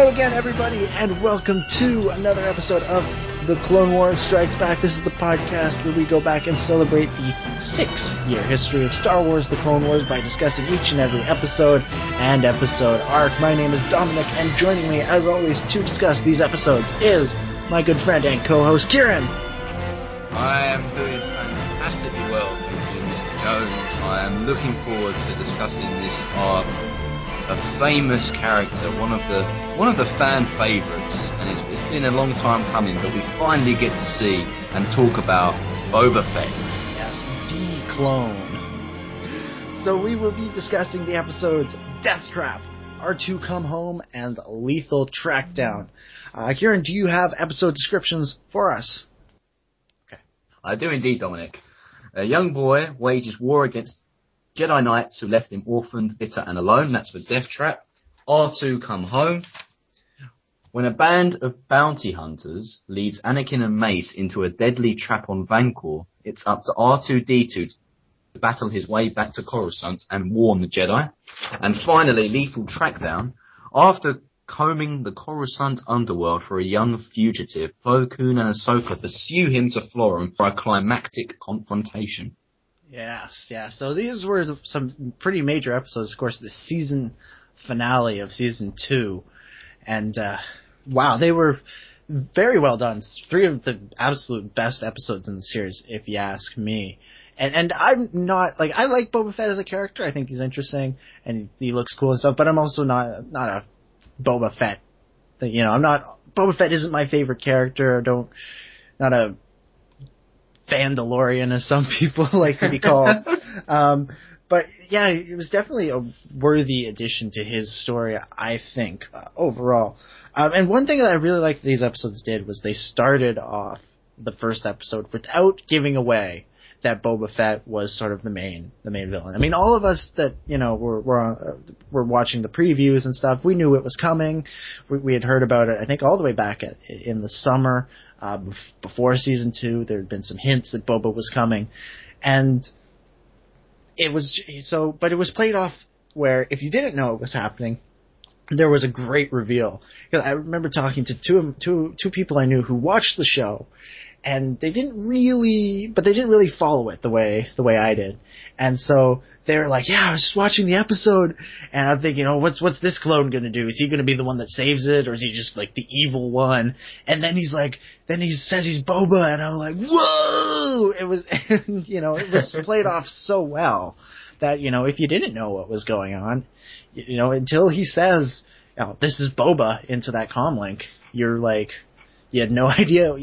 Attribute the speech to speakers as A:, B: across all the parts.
A: Hello again, everybody, and welcome to another episode of The Clone Wars Strikes Back. This is the podcast where we go back and celebrate the six year history of Star Wars The Clone Wars by discussing each and every episode and episode arc. My name is Dominic, and joining me, as always, to discuss these episodes is my good friend and co host, Ciaran.
B: I am doing fantastically well, thank you, Mr. Jones. I am looking forward to discussing this arc. A famous character, one of the one of the fan favourites, and it's, it's been a long time coming, but we finally get to see and talk about Boba Fett.
A: Yes, D Clone. So we will be discussing the episodes Death Trap, R2 Come Home, and Lethal Trackdown. Uh, Ciaran, do you have episode descriptions for us? Okay.
B: I do indeed, Dominic. A young boy wages war against Jedi Knights who left him orphaned, bitter, and alone. That's for Death Trap. R2 come home. When a band of bounty hunters leads Anakin and Mace into a deadly trap on Vanqor, it's up to R2D2 to battle his way back to Coruscant and warn the Jedi. And finally, Lethal Trackdown. After combing the Coruscant underworld for a young fugitive, Plo Koon and Ahsoka pursue him to Florrum for a climactic confrontation.
A: Yes, yeah. So these were some pretty major episodes. Of course, the season finale of season two, and uh, wow, they were very well done. Three of the absolute best episodes in the series, if you ask me. And and I'm not like I like Boba Fett as a character. I think he's interesting and he, he looks cool and stuff. But I'm also not not a Boba Fett. You know, I'm not Boba Fett isn't my favorite character. I don't not a Vandalorian, as some people like to be called. um, but yeah, it was definitely a worthy addition to his story, I think, uh, overall. Um, and one thing that I really liked these episodes did was they started off the first episode without giving away that Boba Fett was sort of the main the main villain. I mean, all of us that you know were were uh, were watching the previews and stuff. We knew it was coming. We, we had heard about it. I think all the way back at, in the summer uh, before season two. There had been some hints that Boba was coming, and it was so. But it was played off where if you didn't know it was happening, there was a great reveal. I remember talking to two two two people I knew who watched the show, and they didn't really, but they didn't really follow it the way the way I did. And so they were like, "Yeah, I was just watching the episode, and I'm thinking, oh, what's what's this clone gonna do? Is he gonna be the one that saves it, or is he just like the evil one?" And then he's like, then he says he's Boba, and I'm like, "Whoa!" It was, you know, it was played off so well that you know, if you didn't know what was going on, you know, until he says, oh, "This is Boba" into that comlink, you're like, you had no idea.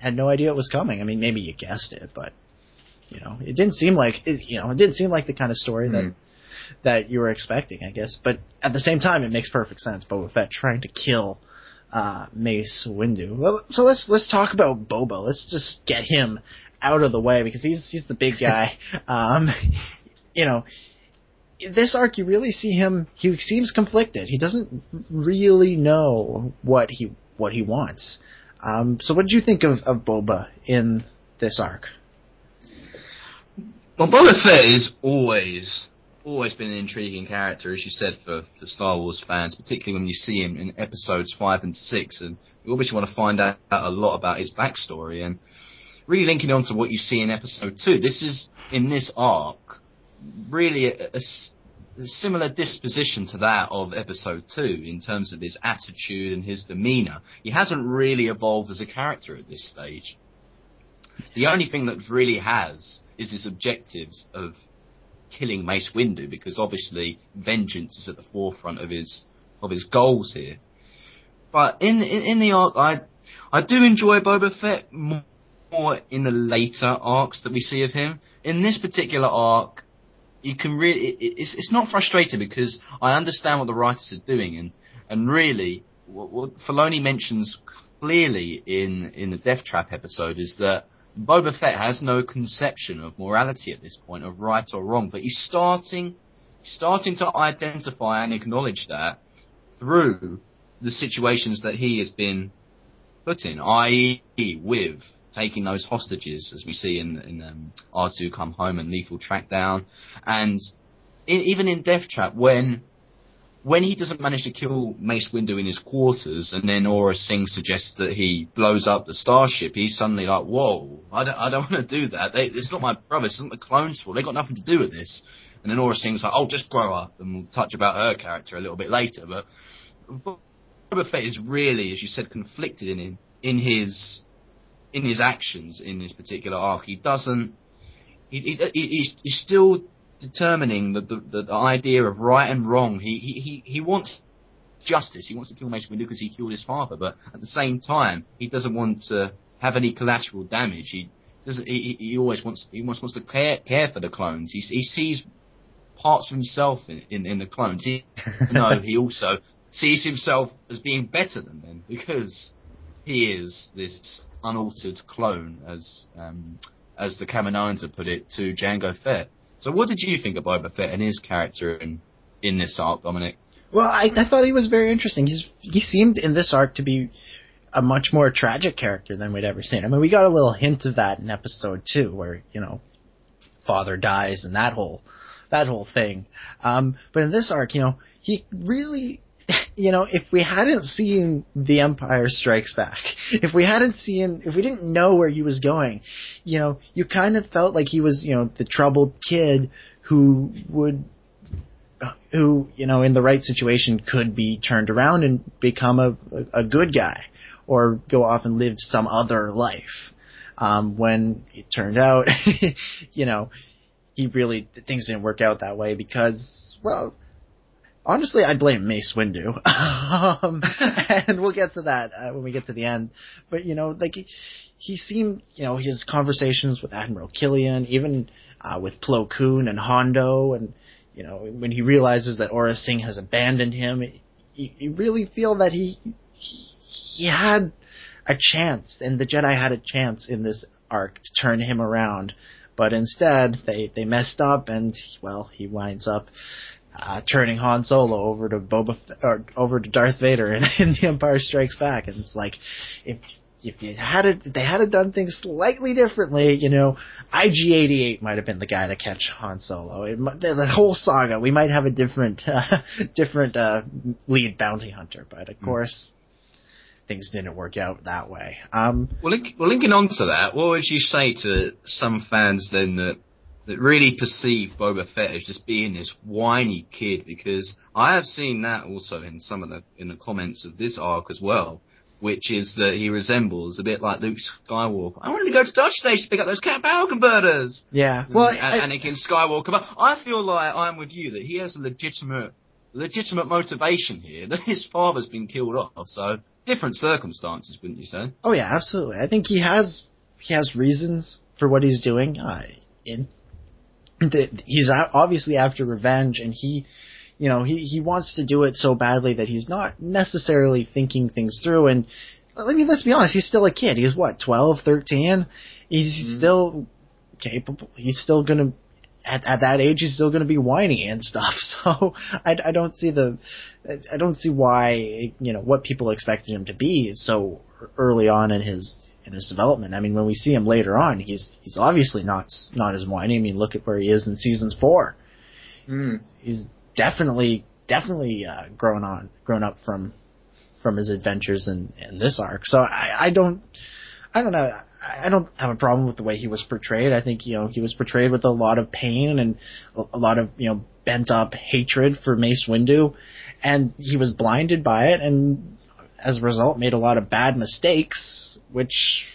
A: Had no idea it was coming. I mean, maybe you guessed it, but you know, it didn't seem like it, you know, it didn't seem like the kind of story mm. that that you were expecting, I guess. But at the same time, it makes perfect sense. Boba Fett trying to kill uh, Mace Windu. Well, so let's let's talk about Boba. Let's just get him out of the way because he's he's the big guy. um, you know, this arc you really see him. He seems conflicted. He doesn't really know what he what he wants. Um, so what did you think of, of Boba in this arc?
B: Well, Boba Fett is always, always been an intriguing character, as you said, for, for Star Wars fans, particularly when you see him in episodes five and six, and you obviously want to find out a lot about his backstory, and really linking on to what you see in episode two. This is, in this arc, really a, a, a similar disposition to that of episode two in terms of his attitude and his demeanor. He hasn't really evolved as a character at this stage. The only thing that really has is his objectives of killing Mace Windu, because obviously vengeance is at the forefront of his of his goals here. But in in, in the arc, I I do enjoy Boba Fett more, more in the later arcs that we see of him. In this particular arc, you can really it, it's it's not frustrating because I understand what the writers are doing and and really what, what Filoni mentions clearly in in the Death Trap episode is that Boba Fett has no conception of morality at this point of right or wrong, but he's starting starting to identify and acknowledge that through the situations that he has been put in, i.e., with taking those hostages, as we see in, in um, R2 Come Home and Lethal Trackdown, and in, even in Death Trap, when when he doesn't manage to kill Mace Windu in his quarters, and then Aurra Sing suggests that he blows up the starship, he's suddenly like, "Whoa, I don't, I don't want to do that. They, it's not my brother. It's not the clones' fault. They got nothing to do with this." And then Aurra Sing's like, "Oh, just grow up," and we'll touch about her character a little bit later. But Boba Fett is really, as you said, conflicted in in his in his actions in this particular arc. He doesn't. He, he, he's, he's still determining the, the, the idea of right and wrong. He, he, he, he wants justice. He wants to kill Mace Windu because he killed his father, but at the same time, he doesn't want to have any collateral damage. He doesn't. He, he always wants. He almost wants to care care for the clones. He, he sees parts of himself in, in, in the clones. He, no, he also sees himself as being better than them because is this unaltered clone, as um, as the Kaminoans have put it, to Jango Fett. So, what did you think of Boba Fett and his character in in this arc, Dominic?
A: Well, I, I thought he was very interesting. He's he seemed in this arc to be a much more tragic character than we'd ever seen. I mean, we got a little hint of that in episode two, where you know, father dies and that whole that whole thing. Um, but in this arc, you know, he really you know, if we hadn't seen The Empire Strikes Back, if we hadn't seen, if we didn't know where he was going, you know, you kind of felt like he was, you know, the troubled kid who would, who, you know, in the right situation could be turned around and become a, a good guy or go off and live some other life. Um, when it turned out, you know, he really, things didn't work out that way because, well, honestly, I blame Mace Windu. um, and we'll get to that uh, when we get to the end. But you know, like he, he seemed, you know, his conversations with Admiral Killian, even uh, with Plo Koon and Hondo, and you know, when he realizes that Aurra Sing has abandoned him, you, you really feel that he, he he had a chance, and the Jedi had a chance in this arc to turn him around. But instead, they, they messed up, and well, he winds up uh, turning Han Solo over to Boba or over to Darth Vader in, in The Empire Strikes Back, and it's like if if you had it, if they had it done things slightly differently, you know, IG88 might have been the guy to catch Han Solo. It, the, the whole saga, we might have a different uh, different uh, lead bounty hunter, but of mm. course. Things didn't work out that way. Um,
B: well, link, well, linking on to that, what would you say to some fans then that that really perceive Boba Fett as just being this whiny kid because I have seen that also in some of the in the comments of this arc as well, which is that he resembles a bit like Luke Skywalker. I wanted to go to Tosche Station to pick up those cat power converters.
A: Yeah, well,
B: and, I, Anakin Skywalker. But I feel like I'm with you that he has a legitimate legitimate motivation here. That his father's been killed off, so different circumstances, wouldn't you say?
A: Oh yeah, absolutely. I think he has he has reasons for what he's doing. Uh, in he's obviously after revenge and he you know he he wants to do it so badly that he's not necessarily thinking things through. And I mean let's be honest he's still a kid. He's what 12 13 he's mm-hmm. still capable. He's still going to at, at that age he's still going to be whiny and stuff. So I, I don't see the I don't see why you know what people expected him to be so early on in his in his development. I mean, when we see him later on, he's he's obviously not not as whiny. I mean, look at where he is in seasons four.
B: Mm.
A: He's definitely definitely uh, grown on grown up from from his adventures in in this arc. So I, I don't I don't know. I don't have a problem with the way he was portrayed. I think you know he was portrayed with a lot of pain and a lot of you know bent up hatred for Mace Windu, and he was blinded by it. And as a result, made a lot of bad mistakes, which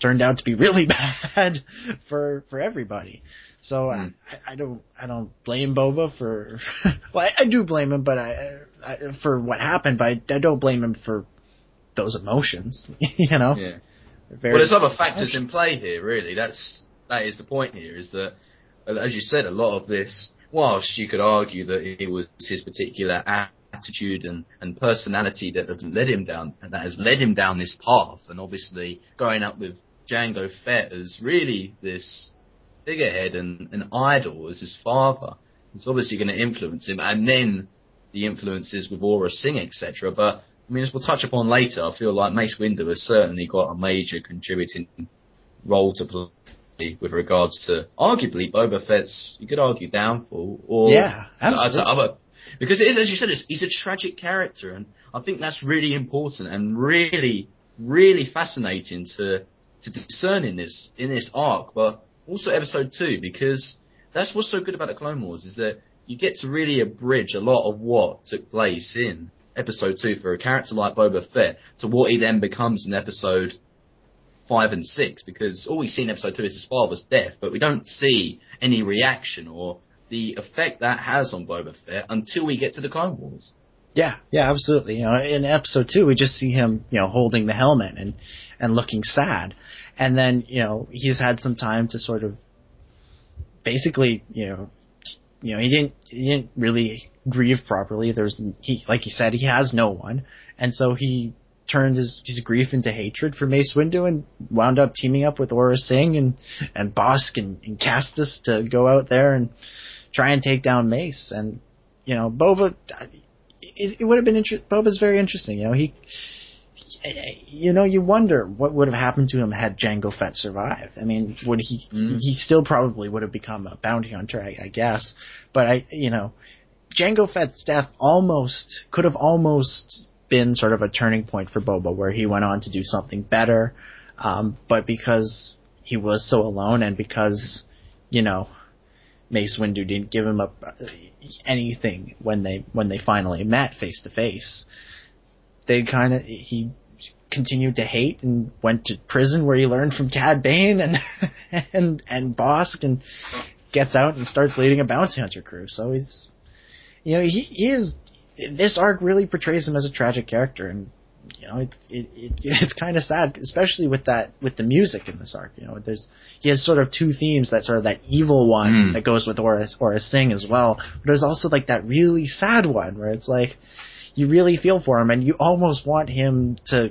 A: turned out to be really bad for for everybody. So hmm. I, I don't I don't blame Boba for well I, I do blame him, but I, I for what happened, but I, I don't blame him for those emotions. you know.
B: Yeah.
A: Very
B: Well, there's other factors in play here. Really, that's that is the point here. Is that, as you said, a lot of this. Whilst you could argue that it was his particular attitude and, and personality that had led him down, and that has led him down this path, and obviously growing up with Jango Fett as really this figurehead and an idol as his father, it's obviously going to influence him, and then the influences with Aurra Sing, etc. But I mean, as we'll touch upon later, I feel like Mace Windu has certainly got a major contributing role to play with regards to arguably Boba Fett's, you could argue, downfall, or
A: Yeah, absolutely.
B: to other because it is, as you said, it's, he's a tragic character, and I think that's really important and really, really fascinating to to discern in this in this arc, but also episode two because that's what's so good about the Clone Wars is that you get to really abridge a lot of what took place in episode two for a character like Boba Fett to what he then becomes in episode five and six because all we see in episode two is his father's death, but we don't see any reaction or the effect that has on Boba Fett until we get to the Clone Wars.
A: Yeah, yeah, absolutely. You know, in episode two, we just see him, you know, holding the helmet and and looking sad, and then you know he's had some time to sort of, basically, you know, you know he didn't he didn't really grieve properly. There's he like he said he has no one, and so he turned his his grief into hatred for Mace Windu and wound up teaming up with Aurra Sing and and Bossk and, and Castus to go out there and try and take down Mace and you know Boba it, it would have been interesting. Boba's very interesting. You know, he, he- you know, you wonder what would have happened to him had Jango Fett survived. I mean, would he?
B: Mm.
A: He still probably would have become a bounty hunter, I, I guess. But I, you know, Jango Fett's death almost could have almost been sort of a turning point for Boba, where he went on to do something better. Um, but because he was so alone, and because you know Mace Windu didn't give him up anything when they when they finally met face to face. They kind of he continued to hate and went to prison where he learned from Cad Bane and and and Bossk and gets out and starts leading a bounty hunter crew. So he's you know he, he is this arc really portrays him as a tragic character and you know, it, it, it it's kind of sad, especially with that with the music in this arc. You know, there's he has sort of two themes that sort of that evil one
B: Mm.
A: that goes with Aurra Aurra Sing as well, but there's also like that really sad one where it's like you really feel for him and you almost want him to,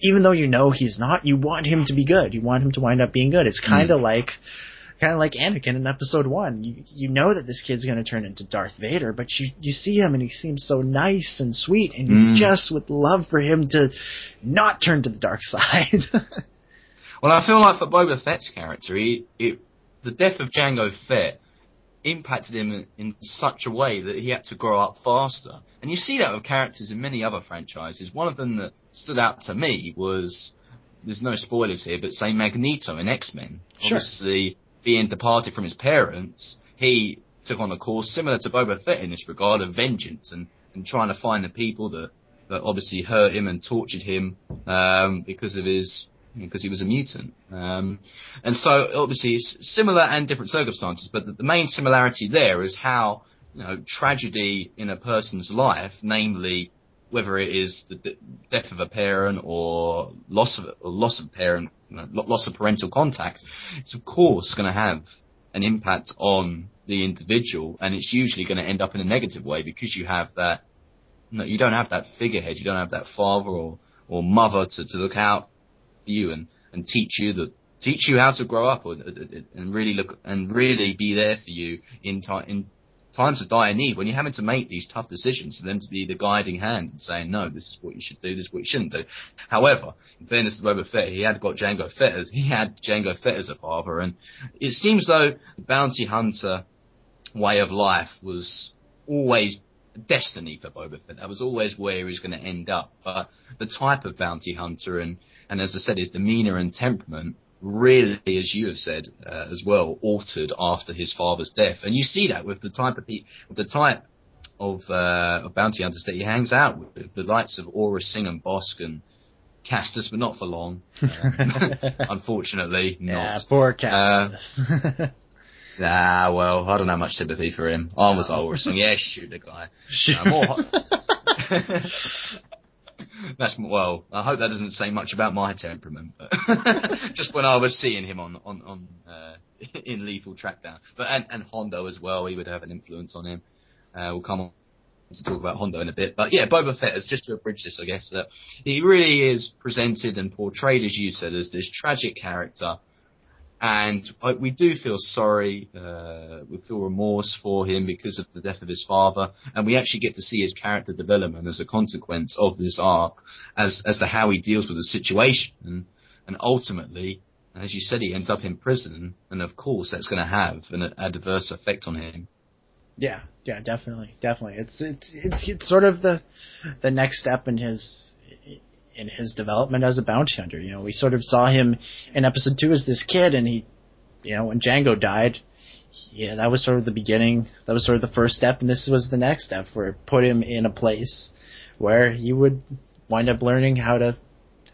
A: even though you know he's not, you want him to be good. You want him to wind up being good. It's kind of like. Kind of like Anakin in Episode One, you you know that this kid's going to turn into Darth Vader, but you you see him and he seems so nice and sweet, and you
B: Mm.
A: just would love for him to not turn to the dark side.
B: Well, I feel like for Boba Fett's character, he, it, the death of Jango Fett impacted him in, in such a way that he had to grow up faster. And you see that with characters in many other franchises. One of them that stood out to me was, there's no spoilers here, but say Magneto in X-Men.
A: Sure.
B: Obviously, being departed from his parents, he took on a course similar to Boba Fett in this regard of vengeance and, and trying to find the people that, that obviously hurt him and tortured him um, because of his because he was a mutant. Um, and so obviously it's similar and different circumstances, but the, the main similarity there is how you know tragedy in a person's life, namely whether it is the death of a parent or loss of or loss of parent, loss of parental contact, it's of course going to have an impact on the individual, and it's usually going to end up in a negative way because you have that. You, know, you don't have that figurehead, you don't have that father or or mother to, to look out for you and, and teach you the teach you how to grow up or, and really look and really be there for you in time in times of dire need when you're having to make these tough decisions for them to be the guiding hand and saying no this is what you should do this is what you shouldn't do however in fairness to Boba Fett he had got Jango Fett as he had Jango Fett as a father and it seems though the bounty hunter way of life was always destiny for Boba Fett. That was always where he was going to end up. But the type of bounty hunter and, and as I said, his demeanor and temperament really, as you have said uh, as well, altered after his father's death. And you see that with the type of pe- with the type of, uh, of bounty hunters that he hangs out with, the likes of Aurra Sing and Bossk and Castus, but not for long. Um, unfortunately,
A: yeah,
B: not.
A: poor
B: Uh,
A: Castus.
B: Nah, well, I don't have much sympathy for him. I was saying, yeah, shoot the guy. Uh, more, that's well. I hope that doesn't say much about my temperament, but just when I was seeing him on on on uh, in Lethal Trackdown, but and and Hondo as well, he would have an influence on him. Uh, we'll come on to talk about Hondo in a bit, but yeah, Boba Fett is just to abridge this, I guess that he really is presented and portrayed, as you said, as this tragic character and uh, we do feel sorry, uh, we feel remorse for him because of the death of his father, and we actually get to see his character development as a consequence of this arc, as as to how he deals with the situation, and, and ultimately, as you said, he ends up in prison, and of course that's going to have an adverse effect on him.
A: Yeah, yeah, definitely, definitely. It's it's it's it's sort of the the next step in his in his development as a bounty hunter. You know, we sort of saw him in episode two as this kid, and he, you know, when Jango died, yeah, that was sort of the beginning. That was sort of the first step, and this was the next step, where it put him in a place where he would wind up learning how to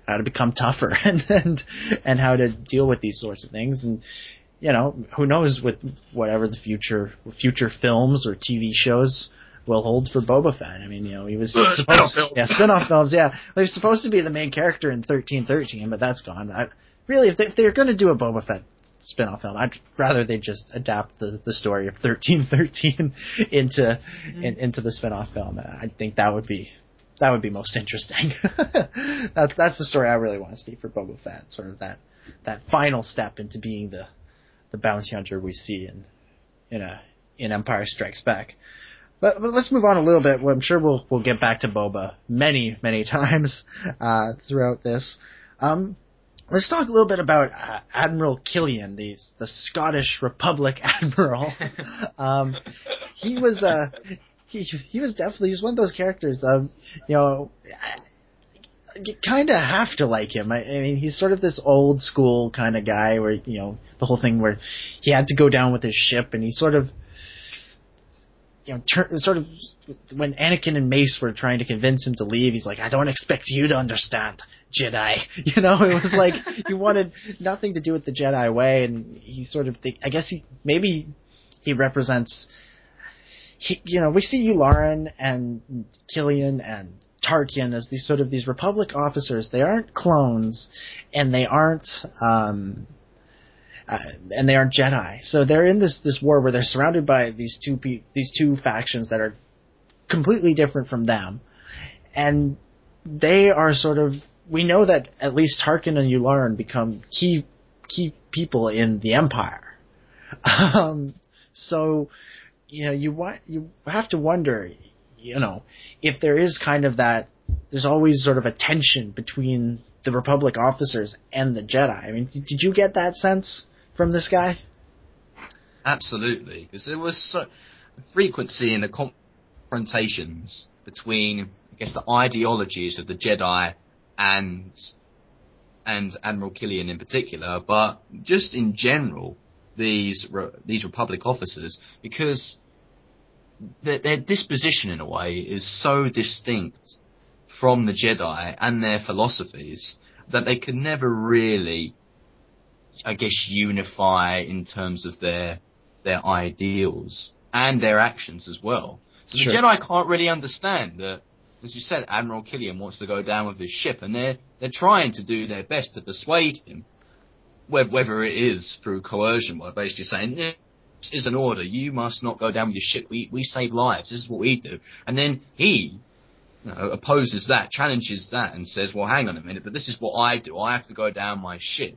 A: how to become tougher and and and how to deal with these sorts of things and you know who knows with whatever the future future films or TV shows will hold for Boba Fett. I mean, you know, he was
B: Uh,
A: supposed,
B: spin-off
A: yeah, spin-off films, yeah. Well, he was supposed to be the main character in thirteen thirteen, but that's gone. I, really, if, they, if they're going to do a Boba Fett spin-off film, I'd rather they just adapt the, the story of thirteen thirteen into in, into the spin-off film. I think that would be that would be most interesting. that's that's the story I really want to see for Boba Fett, sort of that that final step into being the the bounty hunter we see in in a in Empire Strikes Back. But, but let's move on a little bit. I'm sure we'll we'll get back to Boba many many times uh, throughout this. Um, let's talk a little bit about uh, Admiral Killian, the the Scottish Republic admiral. um, he was uh, he he was definitely he's one of those characters. Um, you know. You kind of have to like him. I, I mean, he's sort of this old school kind of guy where, you know, the whole thing where he had to go down with his ship and he sort of, you know, tur- sort of when Anakin and Mace were trying to convince him to leave, he's like, "I don't expect you to understand, Jedi." You know, it was like he wanted nothing to do with the Jedi way, and he sort of, think, I guess he maybe he represents. He, you know, we see Yularen and Killian and Tarkin as these sort of these Republic officers. They aren't clones, and they aren't. Um, uh, and they aren't Jedi. So they're in this this war where they're surrounded by these two pe- these two factions that are completely different from them, and they are sort of. We know that at least Tarkin and Yularen become key key people in the Empire. Um, so you know you wa- you have to wonder, you know, if there is kind of that. There's always sort of a tension between the Republic officers and the Jedi. I mean, did you get that sense from this guy?
B: Absolutely, because there was so frequency in the confrontations between, I guess, the ideologies of the Jedi and and Admiral Killian in particular, but just in general, these these Republic officers, because their, their disposition in a way is so distinct from the Jedi and their philosophies that they could never really, I guess, unify in terms of their their ideals and their actions as well. So
A: Sure.
B: the Jedi can't really understand that, as you said, Admiral Killian wants to go down with his ship, and they're they're trying to do their best to persuade him, whether, it is through coercion, by basically saying. "This is an order. You must not go down with your ship. We we save lives. This is what we do. And then he you know, opposes that, challenges that, and says, "Well, hang on a minute, but this is what I do. I have to go down my ship."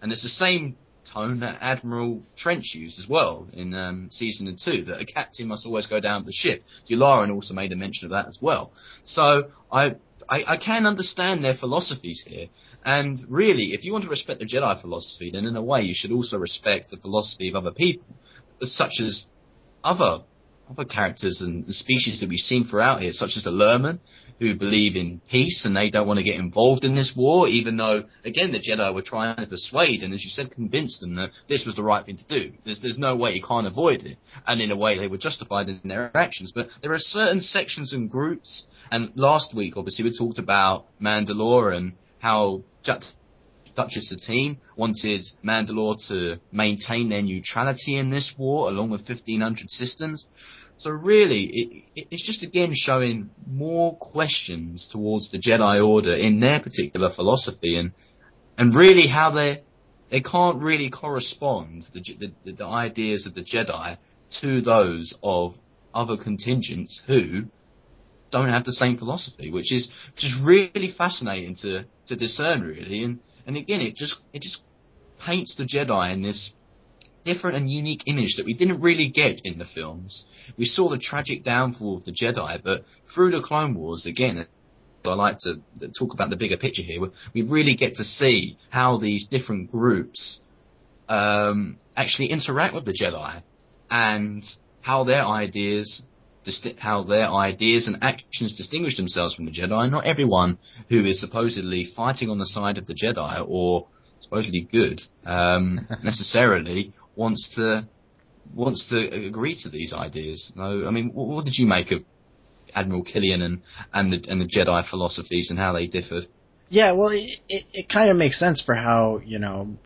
B: And it's the same tone that Admiral Trench used as well in um, season two, that a captain must always go down the ship. Yularen also made a mention of that as well. So I, I, I can understand their philosophies here. And really, if you want to respect the Jedi philosophy, then in a way you should also respect the philosophy of other people, such as other other characters and species that we've seen throughout here, such as the Lerman, who believe in peace and they don't want to get involved in this war, even though, again, the Jedi were trying to persuade and, as you said, convince them that this was the right thing to do. There's, there's no way you can't avoid it. And in a way, they were justified in their actions. But there are certain sections and groups, and last week, obviously, we talked about Mandalore and how Duchess Satine wanted Mandalore to maintain their neutrality in this war, along with 1500 systems. So really, it, it, it's just again showing more questions towards the Jedi Order in their particular philosophy, and and really how they they can't really correspond the, the, the ideas of the Jedi to those of other contingents who don't have the same philosophy, which is just really fascinating to to discern, really. And and again, it just it just paints the Jedi in this different and unique image that we didn't really get in the films. We saw the tragic downfall of the Jedi, but through the Clone Wars, again, I like to talk about the bigger picture here. We really get to see how these different groups um, actually interact with the Jedi and how their ideas how their ideas and actions distinguish themselves from the Jedi. Not everyone who is supposedly fighting on the side of the Jedi or supposedly good um, necessarily wants to wants to agree to these ideas. No, I mean, what, what did you make of Admiral Killian and and the and the Jedi philosophies and how they differed?
A: Yeah, well, it it, it kind of makes sense for how you know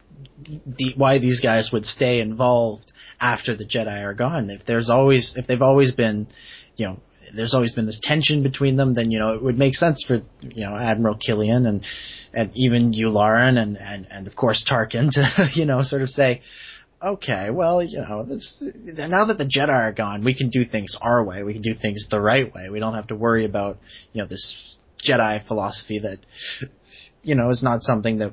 A: the, why these guys would stay involved after the Jedi are gone. If there's always if they've always been, you know, there's always been this tension between them, then you know it would make sense for you know Admiral Killian and and even Yularen and and and of course Tarkin to you know sort of say, okay, well, you know, this, now that the Jedi are gone, we can do things our way. We can do things the right way. We don't have to worry about, you know, this Jedi philosophy that, you know, is not something that,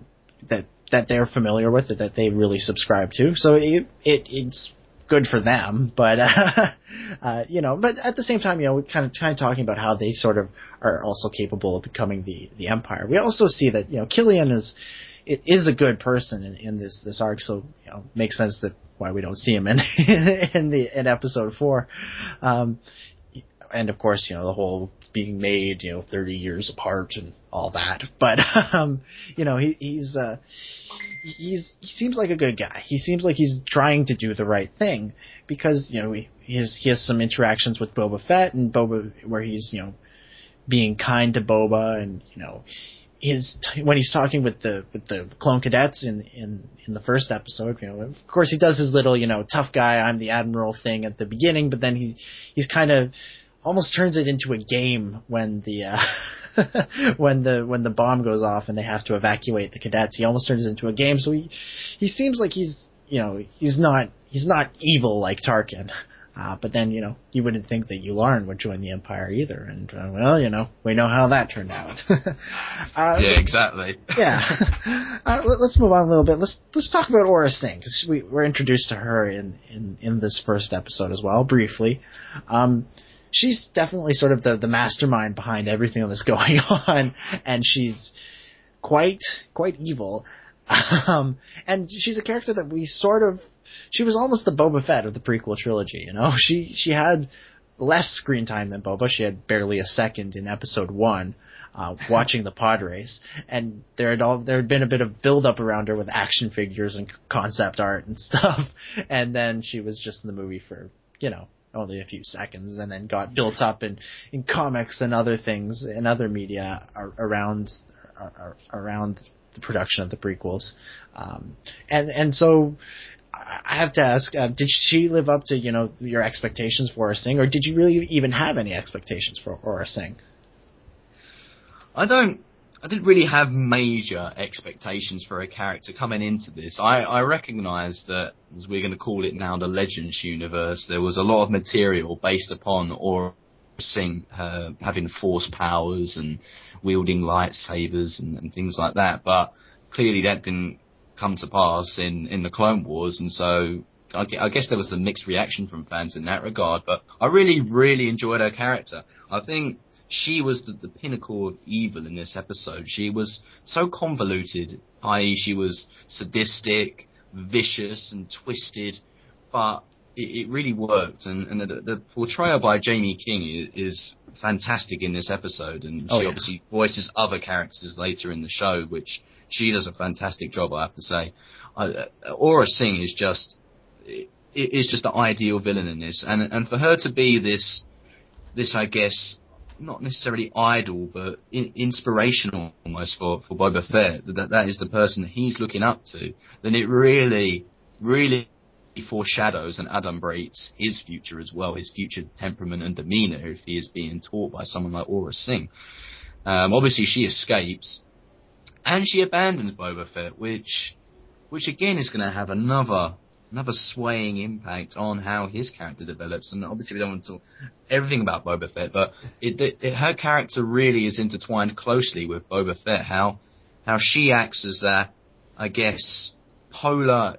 A: that, that they're familiar with, or that they really subscribe to. So it, it it's good for them, but, uh, uh, you know, but at the same time, you know, we're kind of, kind of talking about how they sort of are also capable of becoming the, the Empire. We also see that, you know, Killian is, it is a good person in, in this this arc, so you know, makes sense that why we don't see him in in the in episode four. Um, and of course, you know, the whole being made, you know, 30 years apart and all that. But, um, you know, he, he's, uh, he's, he seems like a good guy. He seems like he's trying to do the right thing because, you know, he, he has, he has some interactions with Boba Fett and Boba, where he's, you know, being kind to Boba and, you know, his when he's talking with the with the clone cadets in in in the first episode, you know, of course he does his little you know tough guy I'm the admiral thing at the beginning, but then he he's kind of almost turns it into a game when the uh, when the when the bomb goes off and they have to evacuate the cadets. He almost turns it into a game. So he he seems like he's you know he's not he's not evil like Tarkin. Uh, but then, you know, you wouldn't think that Yularen would join the Empire either. And, uh, well, you know, we know how that turned out.
B: uh, yeah, exactly.
A: yeah. Uh, let, us move on a little bit. Let's, let's talk about Aurra Sing, because we were introduced to her in, in, in this first episode as well, briefly. Um, she's definitely sort of the, the mastermind behind everything that's going on, and she's quite, quite evil. Um, and she's a character that we sort of she was almost the Boba Fett of the prequel trilogy. You know, she she had less screen time than Boba. She had barely a second in Episode One. Uh, watching the pod race, and there had all there had been a bit of build up around her with action figures and concept art and stuff, and then she was just in the movie for you know only a few seconds, and then got built up in in comics and other things and other media around around the production of the prequels, um, and and so I have to ask, uh, did she live up to you know your expectations for Aurra Sing, or did you really even have any expectations for Aurra Sing?
B: I don't. I didn't really have major expectations for a character coming into this. I, I recognise that, as we're going to call it now, the Legends universe, there was a lot of material based upon Sing uh, having force powers and wielding lightsabers and, and things like that. But clearly, that didn't come to pass in, in the Clone Wars, and so I, I guess there was a mixed reaction from fans in that regard. But I really, really enjoyed her character. I think she was the, the pinnacle of evil in this episode. She was so convoluted, i.e., she was sadistic, vicious, and twisted, but it, it really worked. And, and the, the, portrayal by Jaime King is, is fantastic in this episode, and oh, she yeah. obviously voices other characters later in the show, which she does a fantastic job, I have to say. Uh, Aurra Sing is just is just the ideal villain in this, and and for her to be this this I guess not necessarily idol, but in, inspirational almost for, for Boba Fett, that that is the person he's looking up to, then it really, really foreshadows and adumbrates his future as well, his future temperament and demeanor if he is being taught by someone like Aurra Sing. Um, obviously she escapes, and she abandons Boba Fett, which, which again is going to have another another swaying impact on how his character develops. And obviously, we don't want to talk everything about Boba Fett, but it, it, it, her character really is intertwined closely with Boba Fett. How how she acts as that, I guess, polar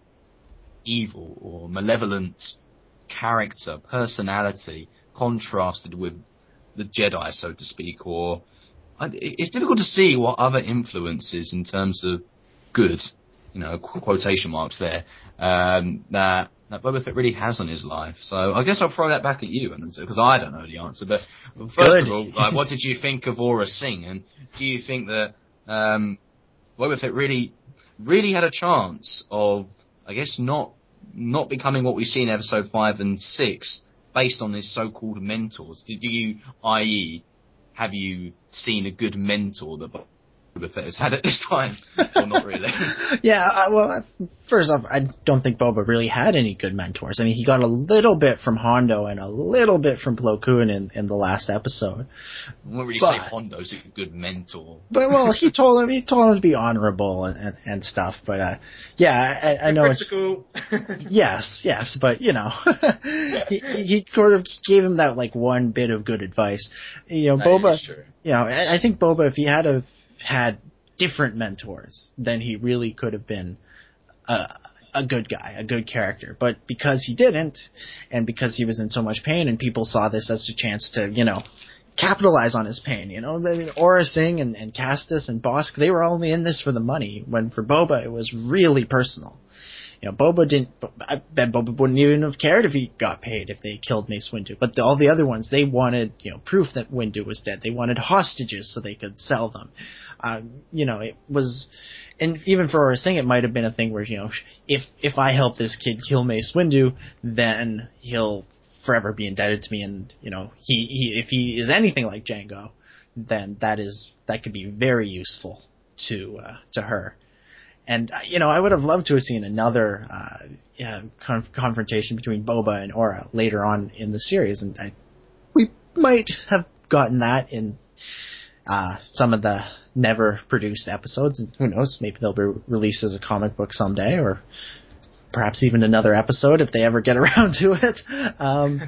B: evil or malevolent character, personality, contrasted with the Jedi, so to speak, or it's difficult to see what other influences in terms of good you know, quotation marks there, um, that, that Boba Fett really has on his life. So I guess I'll throw that back at you, because I don't know the answer. But first Good. of all, like, what did you think of Aurra Sing? And do you think that um, Boba Fett really, really had a chance of, I guess, not not becoming what we see in episode five and six, based on his so-called mentors? Did you, i.e., have you seen a good mentor that Boba Fett has had at this time, or not really.
A: yeah, uh, well, first off, I don't think Boba really had any good mentors. I mean, he got a little bit from Hondo and a little bit from Plo Koon in, in the last episode.
B: I wouldn't really but, say Hondo's a good mentor.
A: But well, he told him he told him to be honorable and and, and stuff. But uh, yeah, I, I know
B: critical.
A: it's yes, yes, but you know, he he sort of gave him that like one bit of good advice. You know,
B: that
A: Boba. You know, I, I think Boba, if he had a had different mentors, then he really could have been a, a good guy, a good character. But because he didn't, and because he was in so much pain, and people saw this as a chance to, you know, capitalize on his pain. You know, I mean, Aurra Sing and, and Castus and Bossk, they were only in this for the money. When for Boba, it was really personal. You know, Boba didn't. I bet Boba wouldn't even have cared if he got paid if they killed Mace Windu. But the, all the other ones, they wanted you know proof that Windu was dead. They wanted hostages so they could sell them. Uh, you know, it was, and even for Aurra Sing, it might have been a thing where you know, if if I help this kid kill Mace Windu, then he'll forever be indebted to me, and you know, he, he if he is anything like Jango, then that is that could be very useful to uh, to her. And uh, you know, I would have loved to have seen another uh, yeah, conf- confrontation between Boba and Aurra later on in the series, and I, we might have gotten that in uh, some of the never produced episodes. And who knows, maybe they'll be released as a comic book someday, or perhaps even another episode if they ever get around to it. Um,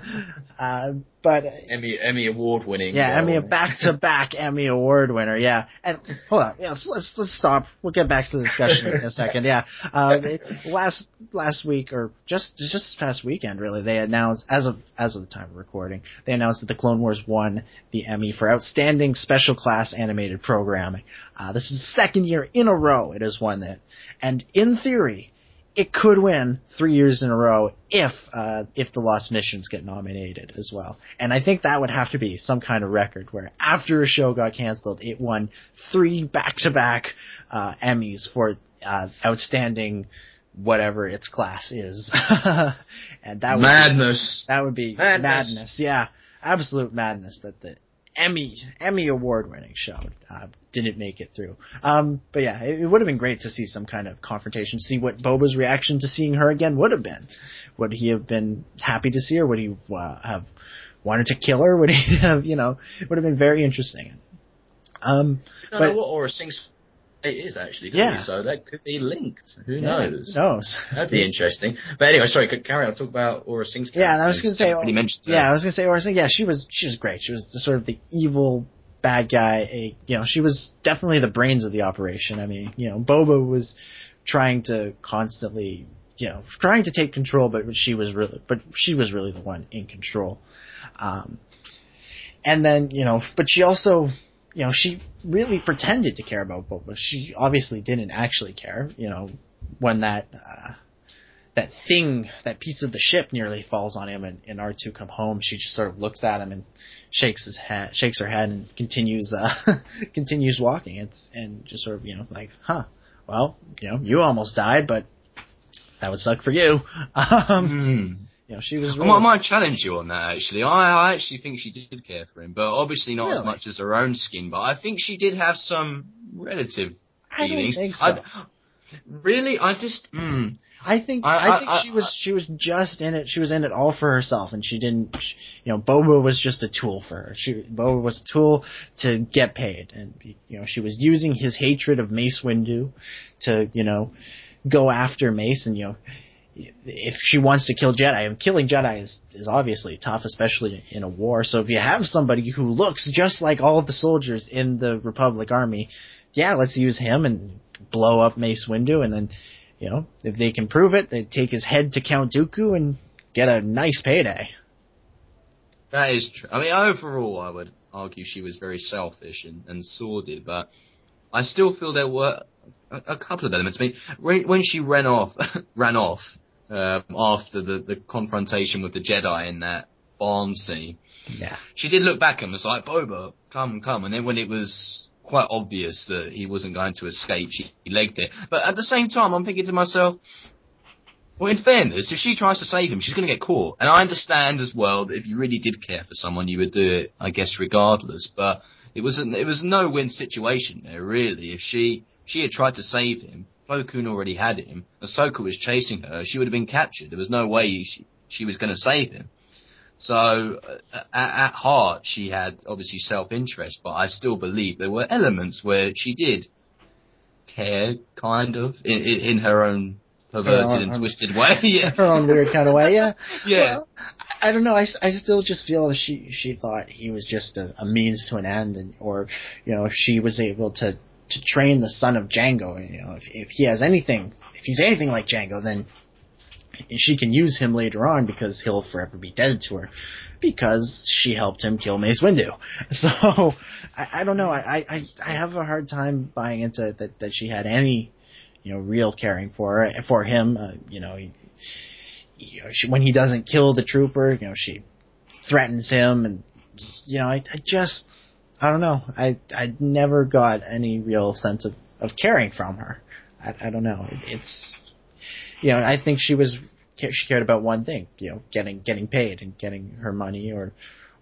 A: uh, but
B: Emmy Emmy award winning.
A: Yeah, Emmy back to back Emmy award winner. Yeah, and hold on. Yeah, so let's let's stop. We'll get back to the discussion in a second. Yeah, uh, last last week or just just this past weekend, really, they announced as of as of the time of recording, they announced that the Clone Wars won the Emmy for outstanding special class animated programming. Uh, this is the second year in a row it has won that, and in theory it could win three years in a row if uh, if the Lost Missions get nominated as well. And I think that would have to be some kind of record where after a show got canceled, it won three back to back Emmys for uh, outstanding whatever its class is. and that would
B: madness.
A: Be, that would be madness. madness. Yeah, absolute madness that the Emmy Emmy award winning show uh, didn't make it through. Um, but yeah, it, it would have been great to see some kind of confrontation, see what Boba's reaction to seeing her again would have been. Would he have been happy to see her? Would he uh, have wanted to kill her? Would he have, you know, it would have been very interesting. Um,
B: don't but, know what Aurra Sing's it is actually, yeah. So that could be linked. Who yeah, knows?
A: knows?
B: That'd be interesting. But anyway, sorry, could carry on. Talk about Aurra Sing's.
A: Yeah, I was going to say. Yeah, I was going to say Aurra Sing. Yeah, she was she was great. She was the, sort of the evil bad guy. A, you know, she was definitely the brains of the operation. I mean, you know, Boba was trying to constantly, you know, trying to take control, but she was really, but she was really the one in control. Um, and then you know, but she also you know, she really pretended to care about Boba. She obviously didn't actually care. You know, when that uh, that thing, that piece of the ship nearly falls on him, and, and R2 come home, she just sort of looks at him and shakes his head, shakes her head, and continues uh, continues walking. It's and just sort of you know like, huh, well, you know, you almost died, but that would suck for you. Um,
B: mm.
A: You know, she was.
B: I
A: Really,
B: might, I might challenge you on that actually. I, I actually think she did care for him, but obviously not as much as her own skin. But I think she did have some relative
A: I don't
B: feelings.
A: think so.
B: I- really, I just. Mm,
A: I think
B: I-
A: I,
B: I-
A: think
B: I-
A: she was she was just in it. She was in it all for herself, and she didn't. She, you know, Boba was just a tool for her. She Boba was a tool to get paid, and you know she was using his hatred of Mace Windu to you know go after Mace, and you know if she wants to kill Jedi, and killing Jedi is is obviously tough, especially in a war. So if you have somebody who looks just like all of the soldiers in the Republic Army, yeah, let's use him and blow up Mace Windu, and then you know, if they can prove it, they take his head to Count Dooku and get a nice payday.
B: that is true. I mean, overall, I would argue she was very selfish and, and sordid, but I still feel there were a, a couple of elements. I mean, when, when she ran off, ran off um, after the, the confrontation with the Jedi in that barn scene,
A: Yeah.
B: she did look back and was like, Boba, come, come. And then when it was quite obvious that he wasn't going to escape, she legged it. But at the same time, I'm thinking to myself, well, in fairness, if she tries to save him, she's going to get caught. And I understand as well that if you really did care for someone, you would do it, I guess, regardless. But it was a, it was a no-win situation there, really. If she she had tried to save him, Plo already had him. Ahsoka was chasing her. She would have been captured. There was no way she she was going to save him. So uh, at, at heart, she had obviously self-interest, but I still believe there were elements where she did care, kind of, in, in, in her own perverted
A: Her own-
B: and twisted way. yeah,
A: Her own weird kind of way, yeah.
B: yeah.
A: Well, I don't know. I, I still just feel that she she thought he was just a, a means to an end, and or you know if she was able to to train the son of Jango, you know if if he has anything, if he's anything like Jango, then she can use him later on because he'll forever be dead to her because she helped him kill Mace Windu. So I, I don't know. I, I I have a hard time buying into that that she had any you know real caring for her, for him. Uh, you know. He, you know, she, when he doesn't kill the trooper, you know, she threatens him, and you know, I, I just, I don't know, I, I never got any real sense of of caring from her. I, I don't know. It, it's, you know, I think she was, she cared about one thing, you know, getting getting paid and getting her money, or,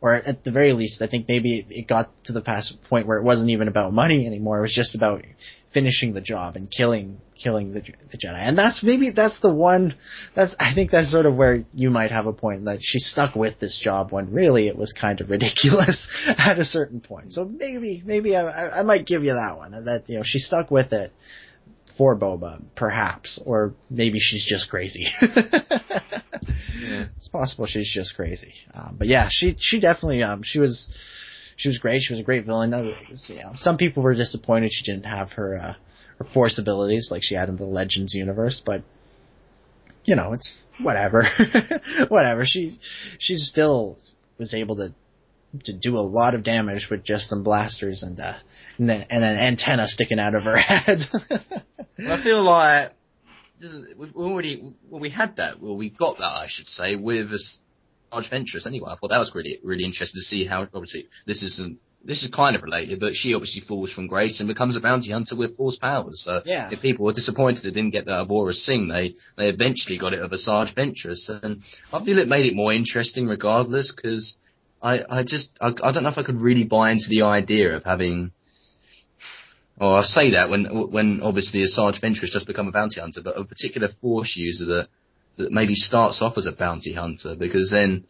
A: or at the very least, I think maybe it, got to the past point where it wasn't even about money anymore. It was just about finishing the job and killing killing the the Jedi. And that's maybe that's the one that's I think that's sort of where you might have a point that she stuck with this job when really it was kind of ridiculous at a certain point. So maybe maybe I I might give you that one that you know she stuck with it for Boba perhaps or maybe she's just crazy. It's possible she's just crazy. Um, but yeah, she she definitely um she was she was great. She was a great villain. Uh, You know, some people were disappointed she didn't have her uh, her force abilities like she had in the Legends universe, but you know, it's whatever. whatever. She she still was able to to do a lot of damage with just some blasters and uh and, then, and an antenna sticking out of her head.
B: Well, I feel like this is, we've already well we had that well we got that I should say with a Sarge Ventress anyway. I thought that was really really interesting to see how obviously this isn't this is kind of related, but she obviously falls from grace and becomes a bounty hunter with force powers. So
A: Yeah.
B: if people were disappointed they didn't get that of Aurra Sing, they they eventually got it of Asajj Ventress, and I feel it made it more interesting regardless because. I, I just I, I don't know if I could really buy into the idea of having or I say that when when obviously Asajj Ventress just become a bounty hunter, but a particular force user that that maybe starts off as a bounty hunter because then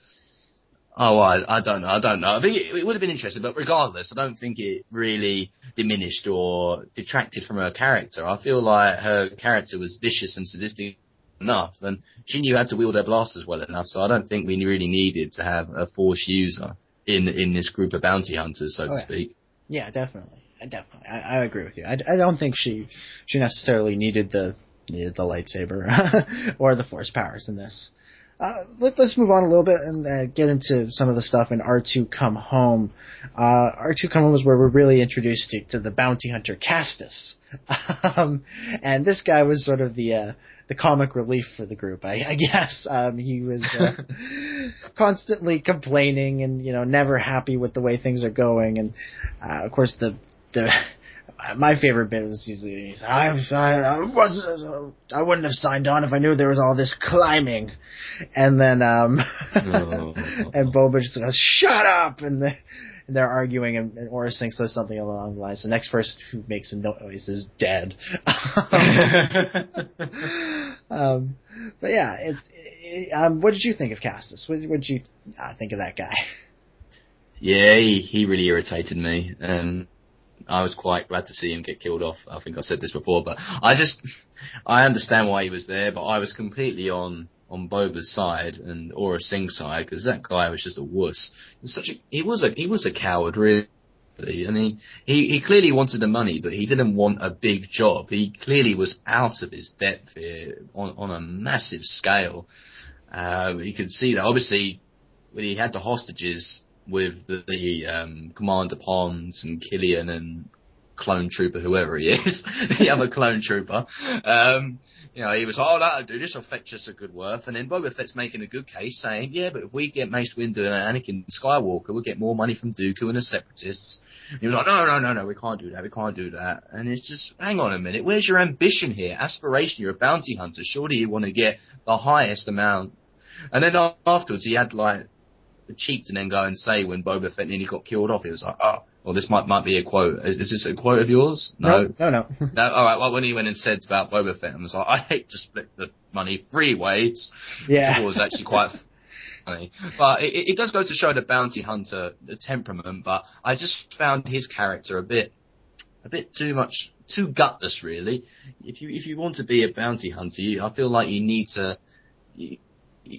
B: oh I, I don't know I don't know I think it, it would have been interesting, but regardless, I don't think it really diminished or detracted from her character. I feel like her character was vicious and sadistic enough, and she knew how to wield her blasters well enough. So I don't think we really needed to have a force user in in this group of bounty hunters, so
A: Oh,
B: to
A: yeah.
B: speak.
A: Yeah, definitely. I definitely. I, I agree with you. I, I don't think she she necessarily needed the the, the lightsaber or the force powers in this. Uh, let, let's move on a little bit and uh, get into some of the stuff in R2 Come Home. Uh, R2 Come Home is where we're really introduced to, to the bounty hunter Castus. um, and this guy was sort of the uh, the comic relief for the group, I, I guess. Um, he was uh, constantly complaining and you know never happy with the way things are going, and uh, of course the the my favorite bit was he's, he's I, I, I was I wouldn't have signed on if I knew there was all this climbing, and then um,
B: Oh.
A: and Boba just goes shut up, and and they're arguing, and, and Sing says something along the lines, the next person who makes a noise is dead. um, but yeah, it's it, um, what did you think of Castus? What, what did you uh, think of that guy?
B: Yeah, he, he really irritated me. Um, I was quite glad to see him get killed off. I think I said this before, but I just, I understand why he was there, but I was completely on, on Boba's side and Aurra Sing's side, because that guy was just a wuss. He was such a, he was a, he was a coward, really. I mean, he, he clearly wanted the money, but he didn't want a big job. He clearly was out of his depth here on, on a massive scale. Uh, you could see that obviously when he had the hostages with the, the um, Commander Ponds and Kilian and clone trooper, whoever he is, the other clone trooper. Um, you know, he was, oh, that'll do. This I'll fetch us a good worth. And then Boba Fett's making a good case, saying, yeah, but if we get Mace Windu and Anakin Skywalker, we'll get more money from Dooku and the Separatists. And he was like, no, no, no, no, we can't do that. We can't do that. And it's just, hang on a minute. Where's your ambition here? Aspiration. You're a bounty hunter. Surely you want to get the highest amount. And then afterwards, he had like the cheek to then go and say when Boba Fett nearly got killed off, he was like, oh, well, this might might be a quote. Is, is this a quote of yours? No.
A: no, no.
B: No, all right. Well, when he went and said about Boba Fett, and was like, I hate to split the money three ways.
A: Yeah.
B: It was actually quite funny, but it, it does go to show the bounty hunter the temperament. But I just found his character a bit, a bit too much, too gutless, really. If you if you want to be a bounty hunter, you, I feel like you need to. You,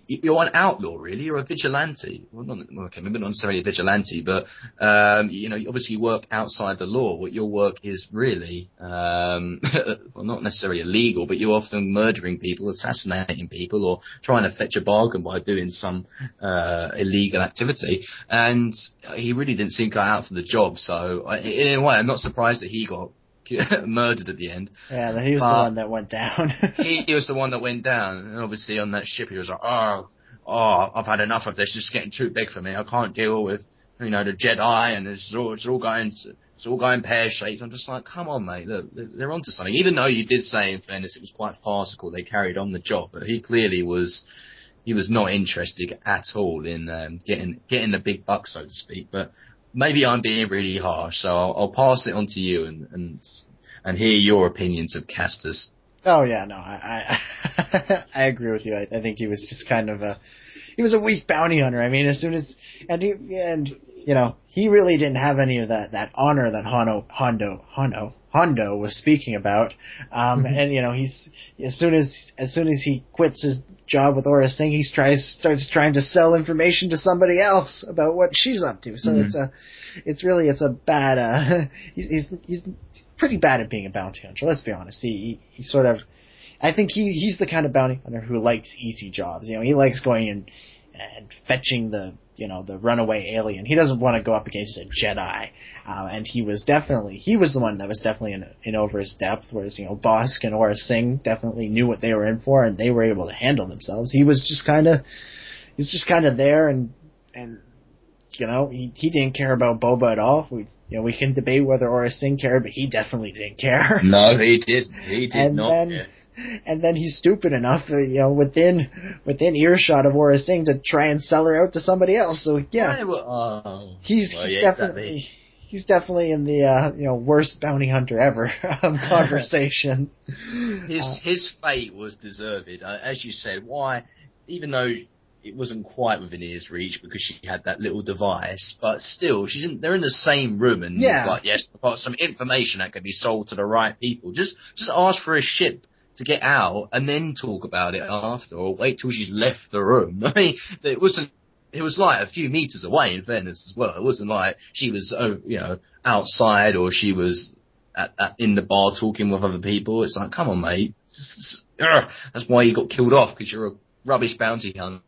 B: you're an outlaw, really. You're a vigilante. Well, not, okay, maybe not necessarily a vigilante, but um, you know, obviously you work outside the law. What your work is really, um, well, not necessarily illegal, but you're often murdering people, assassinating people, or trying to fetch a bargain by doing some uh, illegal activity. And he really didn't seem cut out for the job. So, in a way, I'm not surprised that he got murdered at the end.
A: Yeah, he was
B: But-
A: the one that went down.
B: he, he was the one that went down, and obviously on that ship he was like, oh, oh, I've had enough of this. It's getting too big for me. I can't deal with, you know, the Jedi, and it's all, it's all going, it's all going pear shaped. I'm just like, come on, mate, look, they're they're onto something. Even though you did say, in fairness, it was quite farcical. They carried on the job, but he clearly was. He was not interested at all in um, getting getting the big buck, so to speak. But maybe I'm being really harsh, so I'll, I'll pass it on to you and and and hear your opinions of Castus.
A: Oh yeah, no, I I, I agree with you. I, I think he was just kind of a he was a weak bounty hunter. I mean, as soon as and he and you know he really didn't have any of that that honor that Hondo Hondo Hondo Hondo was speaking about. Um, and you know he's as soon as as soon as he quits his job with Aurra Sing, he tries starts trying to sell information to somebody else about what she's up to. So
B: Mhm.
A: it's a it's really it's a bad uh he's, he's he's pretty bad at being a bounty hunter. Let's be honest. He he, he sort of I think he he's the kind of bounty hunter who likes easy jobs. You know, he likes going and and fetching the you know the runaway alien. He doesn't want to go up against a Jedi. Uh, and he was definitely he was the one that was definitely in, in over his depth. Whereas you know Bossk and Aurra Sing definitely knew what they were in for, and they were able to handle themselves. He was just kind of he's just kind of there, and and you know he he didn't care about Boba at all. We you know we can debate whether Aurra Sing cared, but he definitely didn't care.
B: No, he did. He did
A: And
B: not.
A: then-. And then he's stupid enough, uh, you know, within within earshot of Aurra Sing to try and sell her out to somebody else. So yeah,
B: Why would- oh.
A: he's
B: Well,
A: he's
B: yeah,
A: definitely
B: exactly.
A: he's definitely in the uh, you know worst bounty hunter ever conversation.
B: His
A: Uh,
B: his fate was deserved. Uh, as you said, why? Even though it wasn't quite within his reach because she had that little device, but still, she's in, they're in the same room, and
A: Yeah.
B: like, yes, I've got some information that can be sold to the right people. Just just ask for a ship to get out, and then talk about it after, or wait till she's left the room. I mean, it wasn't. It was like a few meters away, in fairness as well. It wasn't like she was, oh, you know, outside or she was at, at, in the bar talking with other people. It's like, come on, mate. Just-. That's why you got killed off because you're a rubbish bounty hunter.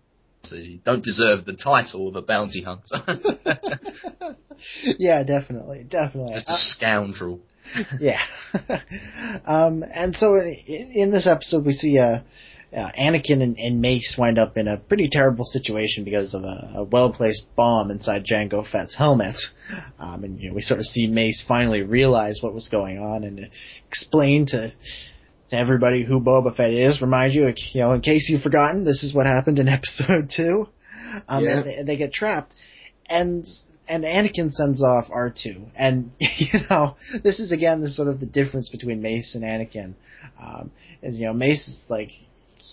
B: You don't deserve the title of a bounty hunter.
A: yeah, definitely, definitely.
B: Just a
A: Uh,
B: scoundrel.
A: yeah. um, and so in, in this episode, we see uh, uh, Anakin and, and Mace wind up in a pretty terrible situation because of a, a well placed bomb inside Jango Fett's helmet. Um, and you know, we sort of see Mace finally realize what was going on and explain to to everybody who Boba Fett is. Remind you, you know, in case you've forgotten, this is what happened in Episode Two. Um,
B: Yeah.
A: and they, they get trapped, and and Anakin sends off R two, and you know, this is again the sort of the difference between Mace and Anakin. Um, is you know, Mace is like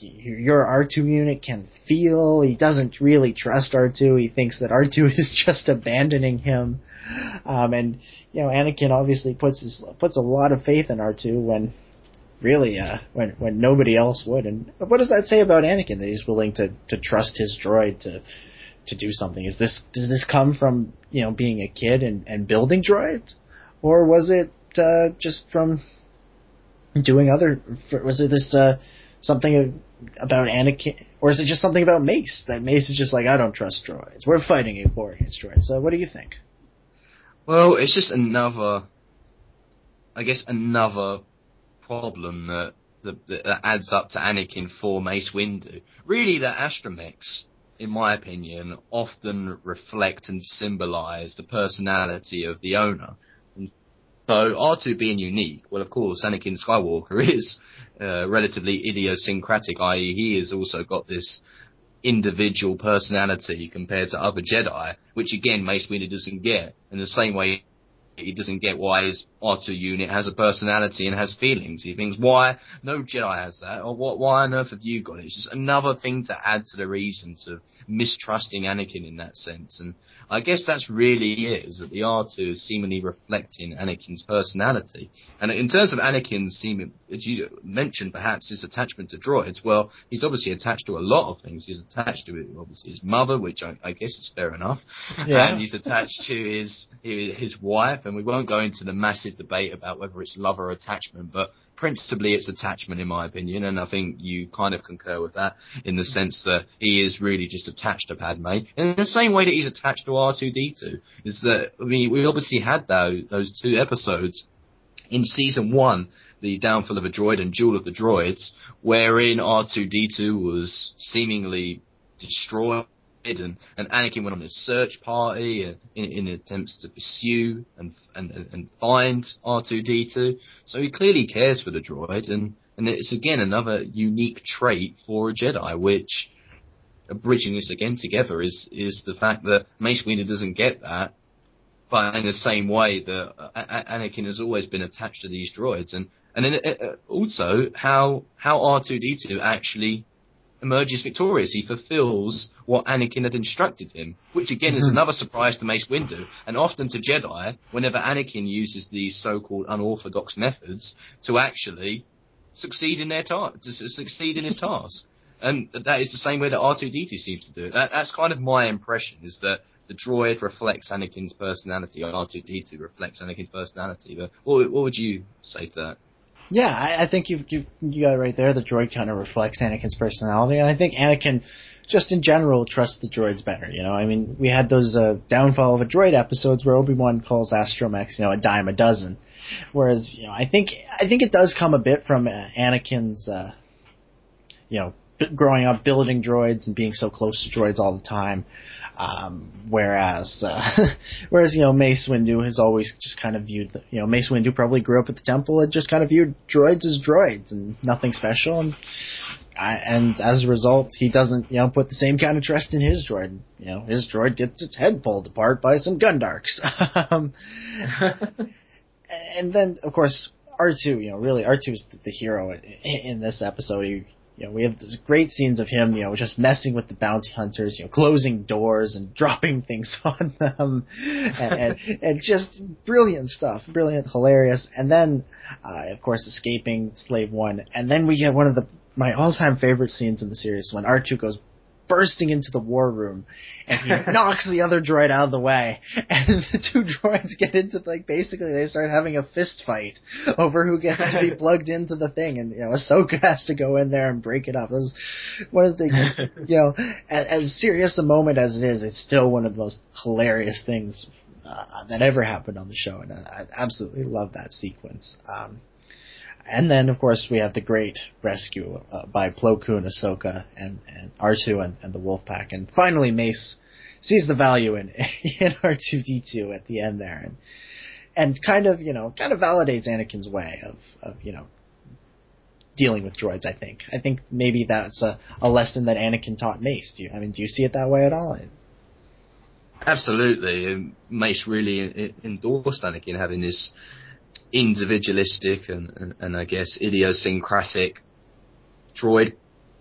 A: your R2 unit can feel. He doesn't really trust R2. He thinks that R2 is just abandoning him. Um, and you know, Anakin obviously puts his puts a lot of faith in R2 when really uh, when when nobody else would. And what does that say about Anakin that he's willing to to trust his droid to to do something? Is this does this come from you know being a kid and and building droids, or was it uh, just from doing other? Was it this uh, something about Anakin, or is it just something about Mace that Mace is just like I don't trust droids. We're fighting a war against droids. So what do you think?
B: Well, it's just another, I guess, another problem that that, that adds up to Anakin for Mace Windu. Really, the astromechs, in my opinion, often reflect and symbolize the personality of the owner. And so R2 being unique, well, of course, Anakin Skywalker is uh, relatively idiosyncratic, i.e., he has also got this individual personality compared to other Jedi, which again Mace Windu doesn't get. In the same way, he doesn't get why his R2 unit has a personality and has feelings. He thinks, why no Jedi has that, or what? Why on earth have you got it? It's just another thing to add to the reasons of mistrusting Anakin in that sense. And I guess that's really it, is that the R2 is seemingly reflecting Anakin's personality. And in terms of Anakin's seeming, as you mentioned, perhaps his attachment to droids, well, he's obviously attached to a lot of things. He's attached to obviously his mother, which I, I guess is fair enough,
A: Yeah.
B: and he's attached to his his wife. And we won't go into the massive debate about whether it's love or attachment, but principally it's attachment in my opinion, and I think you kind of concur with that in the sense that he is really just attached to Padme. In the same way that he's attached to R2D2, is that I mean we obviously had those those two episodes in season one, the downfall of a droid and Duel of the Droids, wherein R2D2 was seemingly destroyed and, and Anakin went on a search party uh, in, in attempts to pursue and, and and find R2D2. So he clearly cares for the droid, and and it's again another unique trait for a Jedi, which uh, bridging this again together is is the fact that Mace Windu doesn't get that, but in the same way that uh, Anakin has always been attached to these droids, and and then also how how R2D2 actually emerges victorious. He fulfills what Anakin had instructed him, which again is mm-hmm. another surprise to Mace Windu, and often to Jedi, whenever Anakin uses these so-called unorthodox methods to actually succeed in their task, to succeed in his task. And that is the same way that R2D2 seems to do it. That, that's kind of my impression, is that the droid reflects Anakin's personality, or R2D2 reflects Anakin's personality. But what, what would you say to that?
A: Yeah, I, I think you you you got it right there. The droid kind of reflects Anakin's personality, and I think Anakin, just in general, trusts the droids better. You know, I mean, we had those uh, downfall of a droid episodes where Obi Wan calls astromechs, you know, a dime a dozen. Whereas, you know, I think I think it does come a bit from uh, Anakin's, uh, you know, b- growing up building droids and being so close to droids all the time. Um, whereas, uh, whereas you know Mace Windu has always just kind of viewed, the, you know, Mace Windu probably grew up at the temple and just kind of viewed droids as droids and nothing special, and I, and as a result, he doesn't, you know, put the same kind of trust in his droid. You know, his droid gets its head pulled apart by some Gundarks. um, and then, of course, R2, you know, really, R2 is the, the hero in, in this episode. He, you know, we have these great scenes of him, you know, just messing with the bounty hunters, you know, closing doors and dropping things on them, and, and, and just brilliant stuff, brilliant, hilarious. And then, uh, of course, escaping Slave One, and then we get one of the my all-time favorite scenes in the series when R2 goes bursting into the war room. And he knocks the other droid out of the way. And the two droids get into like basically they start having a fist fight over who gets to be plugged into the thing. And you know Ahsoka has to go in there and break it up. This is one of the you know as, as serious a moment as it is, it's still one of the most hilarious things uh, that ever happened on the show. And I, I absolutely love that sequence. Um, and then of course we have the great rescue uh, by Plo Koon, Ahsoka, and, and R2 and, and the Wolf Pack, and finally Mace sees the value in in R2D2 at the end there, and and kind of you know kind of validates Anakin's way of of you know dealing with droids. I think I think maybe that's a, a lesson that Anakin taught Mace. Do you I mean do you see it that way at all?
B: Absolutely, Mace really endorsed Anakin having this individualistic and, and, and I guess idiosyncratic droid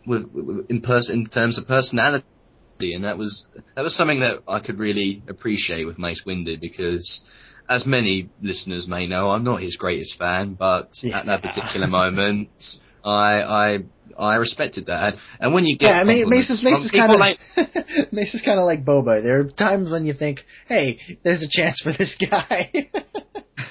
B: with, with, in person in terms of personality, and that was that was something that I could really appreciate with Mace Windu because. As many listeners may know, I'm not his greatest fan, but yeah. at that particular moment, I I I respected that. And when you get
A: yeah, I mean, Mace is, Mace is kind of like Mace is kind of like Boba. There are times when you think, hey, there's a chance for this guy.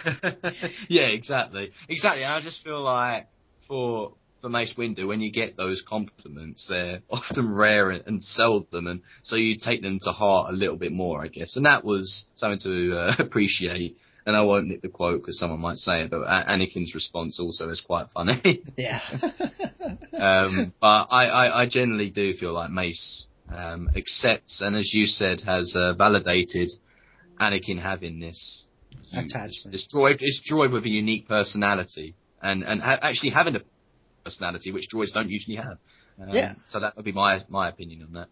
B: yeah, exactly, exactly. And I just feel like for for Mace Windu, when you get those compliments, they're often rare and, seldom, and so you take them to heart a little bit more, I guess. And that was something to uh, appreciate. And I won't nick the quote because someone might say it, but Anakin's response also is quite funny.
A: yeah.
B: um, but I, I, I, generally do feel like Mace um, accepts and, as you said, has uh, validated Anakin having this This droid, this droid with a unique personality, and and ha- actually having a personality which droids don't usually have.
A: Um, yeah.
B: So that would be my my opinion on that.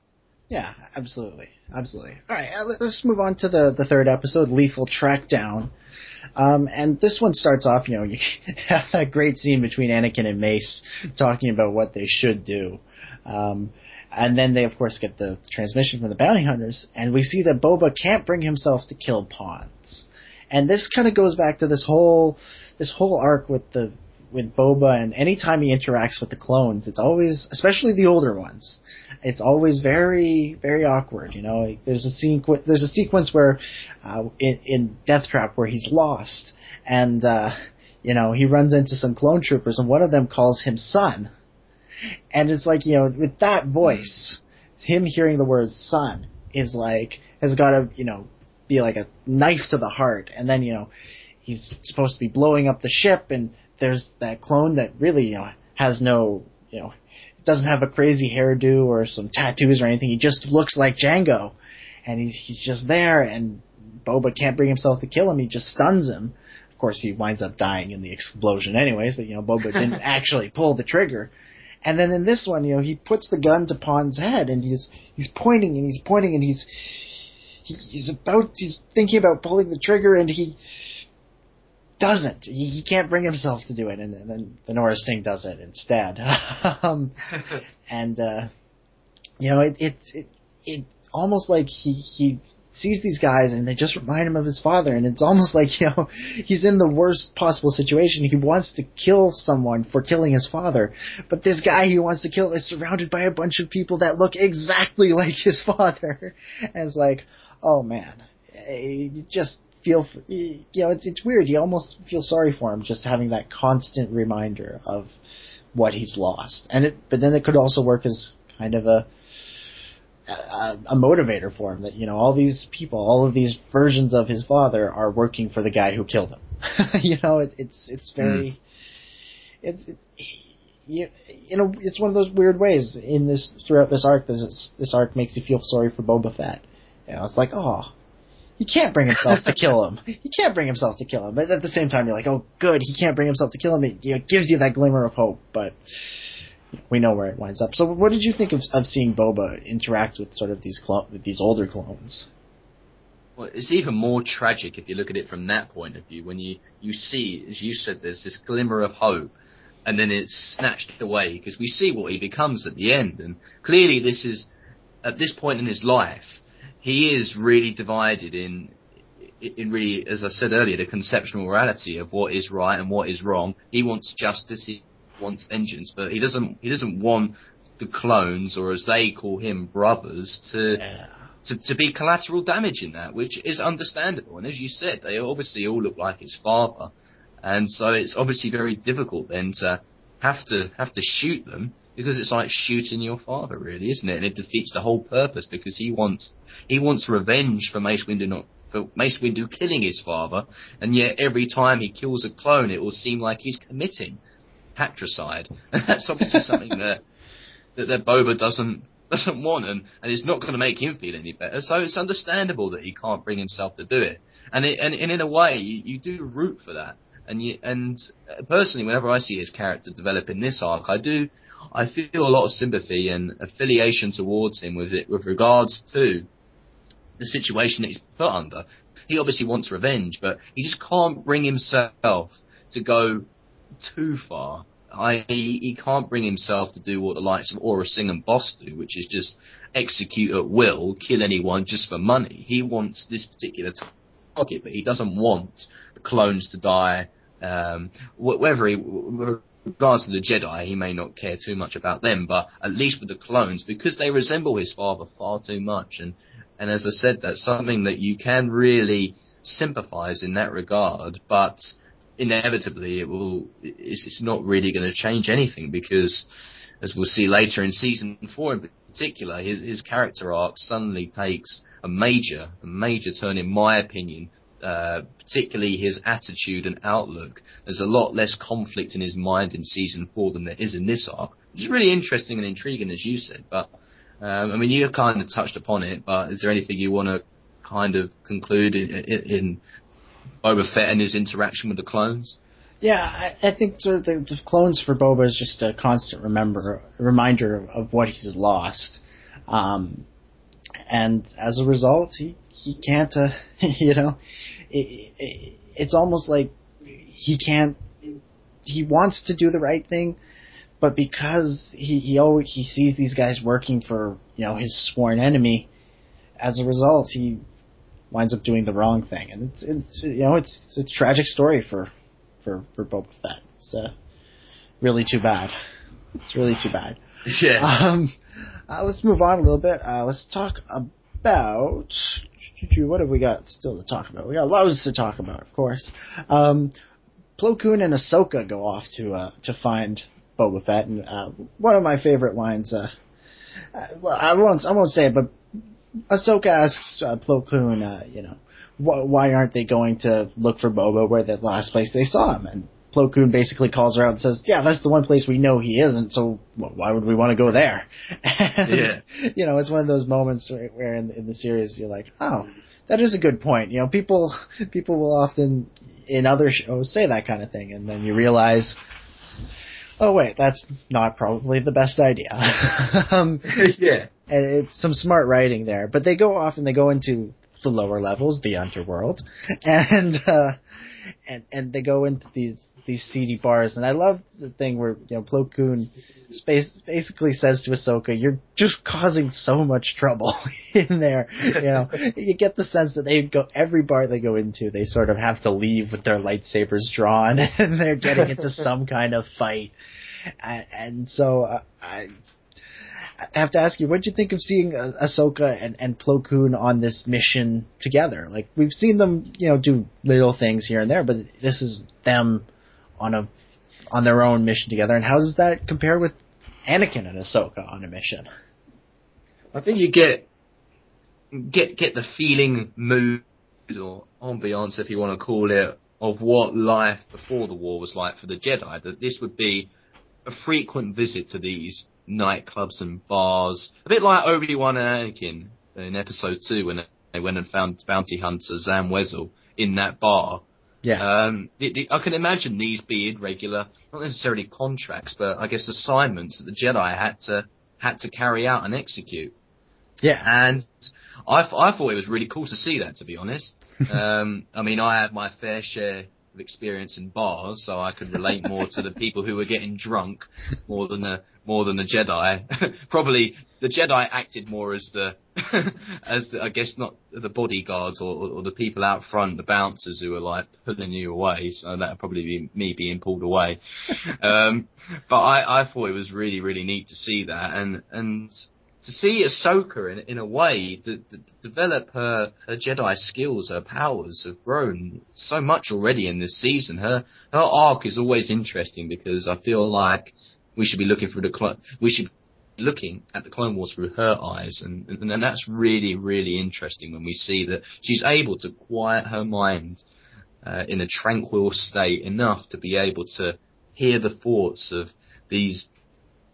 A: Yeah, absolutely, absolutely. All right, uh, let's move on to the the third episode, Lethal Trackdown. Um, and this one starts off, you know, you have a great scene between Anakin and Mace talking about what they should do. Um, and then they, of course, get the transmission from the bounty hunters, and we see that Boba can't bring himself to kill Ponds. And this kind of goes back to this whole this whole arc with the with Boba, and anytime he interacts with the clones, it's always, especially the older ones, it's always very, very awkward. You know, like there's a scene, there's a sequence where, uh, in, in Death Trap where he's lost, and uh, you know he runs into some clone troopers, and one of them calls him son, and it's like you know with that voice, him hearing the word son is like has got to you know be like a knife to the heart, and then you know he's supposed to be blowing up the ship, and there's that clone that really you know has no you know doesn't have a crazy hairdo or some tattoos or anything. He just looks like Jango, and he's he's just there, and Boba can't bring himself to kill him. He just stuns him. Of course, he winds up dying in the explosion, anyways. But you know, Boba didn't actually pull the trigger. And then in this one, you know, he puts the gun to Pon's head, and he's he's pointing and he's pointing and he's he, he's about he's thinking about pulling the trigger and he doesn't. He, he can't bring himself to do it, and, and then the Norris thing does it instead. um, and uh, you know, it it it it's almost like he he sees these guys and they just remind him of his father. And it's almost like you know he's in the worst possible situation. He wants to kill someone for killing his father. But this guy he wants to kill is surrounded by a bunch of people that look exactly like his father. And it's like oh man you just feel you know it's it's weird you almost feel sorry for him just having that constant reminder of what he's lost and it but then it could also work as kind of a a, a motivator for him that you know all these people, all of these versions of his father are working for the guy who killed him. you know, it, it's it's very mm. it's it, you, you know it's one of those weird ways in this throughout this arc. This this arc makes you feel sorry for Boba Fett. You know, it's like oh. He can't bring himself to kill him. He can't bring himself to kill him. But at the same time, you're like, oh, good. He can't bring himself to kill him. It you know, gives you that glimmer of hope. But we know where it winds up. So, what did you think of, of seeing Boba interact with sort of these clo- these older clones?
B: Well, it's even more tragic if you look at it from that point of view. When you you see, as you said, there's this glimmer of hope, and then it's snatched away because we see what he becomes at the end, and clearly this is at this point in his life, he is really divided in in really, as I said earlier, the conceptual morality of what is right and what is wrong. He wants justice. He wants vengeance, but he doesn't. He doesn't want the clones, or as they call him, brothers, to yeah. to, to be collateral damage in that, which is understandable. And as you said, they obviously all look like his father, and so it's obviously very difficult then to have to have to shoot them because it's like shooting your father, really, isn't it? And it defeats the whole purpose because he wants he wants revenge for Mace Windu not for Mace Windu killing his father, and yet every time he kills a clone, it will seem like he's committing patricide. And that's obviously something that, that, that Boba doesn't, doesn't want and, and it's not going to make him feel any better. So it's understandable that he can't bring himself to do it. And it, and, and in a way, you, you do root for that. And you, and personally, whenever I see his character develop in this arc, I do, I feel a lot of sympathy and affiliation towards him with it, with regards to the situation that he's put under. He obviously wants revenge, but he just can't bring himself to go too far. I, he, he can't bring himself to do what the likes of Aurra Sing and Bossk do, which is just execute at will, kill anyone just for money. He wants this particular target, but he doesn't want the clones to die. Um, whether he, regards to the Jedi, he may not care too much about them, but at least with the clones, because they resemble his father far too much, and and as I said, that's something that you can really sympathise in that regard, but inevitably it will, it's, it's not really going to change anything because, as we'll see later in season four in particular, his, his character arc suddenly takes a major, a major turn in my opinion, uh, particularly his attitude and outlook. There's a lot less conflict in his mind in season four than there is in this arc, which is really interesting and intriguing, as you said. But um, I mean, you kind of touched upon it, but is there anything you want to kind of conclude in, in, Boba Fett and his interaction with the clones?
A: Yeah, I, I think sort of the, the, clones for Boba is just a constant remember reminder of, of what he's lost, um, and as a result, he he can't, uh, you know, it, it, it's almost like he can't. He wants to do the right thing, but because he he always he sees these guys working for you know his sworn enemy, as a result he winds up doing the wrong thing, and it's, it's you know it's, it's a tragic story for for for Boba Fett. It's uh, really too bad. It's really too bad.
B: Yeah.
A: Um, uh, let's move on a little bit. Uh, let's talk about what have we got still to talk about? We got loads to talk about, of course. Um, Plo Koon and Ahsoka go off to uh, to find Boba Fett, and uh, one of my favorite lines. Uh, uh, well, I won't I won't say it, but Ahsoka asks uh, Plo Koon, uh, you know, wh- why aren't they going to look for Boba where the last place they saw him? And Plo Koon basically calls her out and says, "Yeah, that's the one place we know he isn't. So why would we want to go there?"
B: And, yeah.
A: You know, it's one of those moments where, where in, in the series you're like, "Oh, that is a good point." You know, people people will often in other shows say that kind of thing, and then you realize oh wait, that's not probably the best idea. um,
B: yeah.
A: And it's some smart writing there, but they go off and they go into the lower levels, the underworld, and uh, and and they go into these these seedy bars. And I love the thing where you know Plo Koon space basically says to Ahsoka, "You're just causing so much trouble in there." You know, you get the sense that they go every bar they go into, they sort of have to leave with their lightsabers drawn, and they're getting into some kind of fight. And, and so uh, I I have to ask you, what did you think of seeing uh, Ahsoka and, and Plo Koon on this mission together? Like we've seen them, you know, do little things here and there, but this is them on a on their own mission together. And how does that compare with Anakin and Ahsoka on a mission?
B: I think you get get get the feeling, mood, or ambiance, if you want to call it, of what life before the war was like for the Jedi. That this would be a frequent visit to these nightclubs and bars, a bit like Obi Wan and Anakin in Episode Two when they went and found bounty hunter Zam Wesell in that bar.
A: Yeah.
B: Um, the, the, I can imagine these being regular, not necessarily contracts, but I guess assignments that the Jedi had to had to carry out and execute.
A: Yeah.
B: And I, I thought it was really cool to see that, to be honest. um, I mean, I had my fair share of experience in bars, so I could relate more to the people who were getting drunk more than the more than the Jedi. Probably the Jedi acted more as the as the, I guess not the bodyguards or, or the people out front, the bouncers who are like pulling you away. So that would probably be me being pulled away. um, but I, I thought it was really really neat to see that and and to see Ahsoka in, in a way to, to, develop her, her Jedi skills, her powers have grown so much already in this season. Her her arc is always interesting because I feel like we should be looking for the cl- we should looking at the Clone Wars through her eyes, and, and and that's really really interesting when we see that she's able to quiet her mind uh, in a tranquil state enough to be able to hear the thoughts of these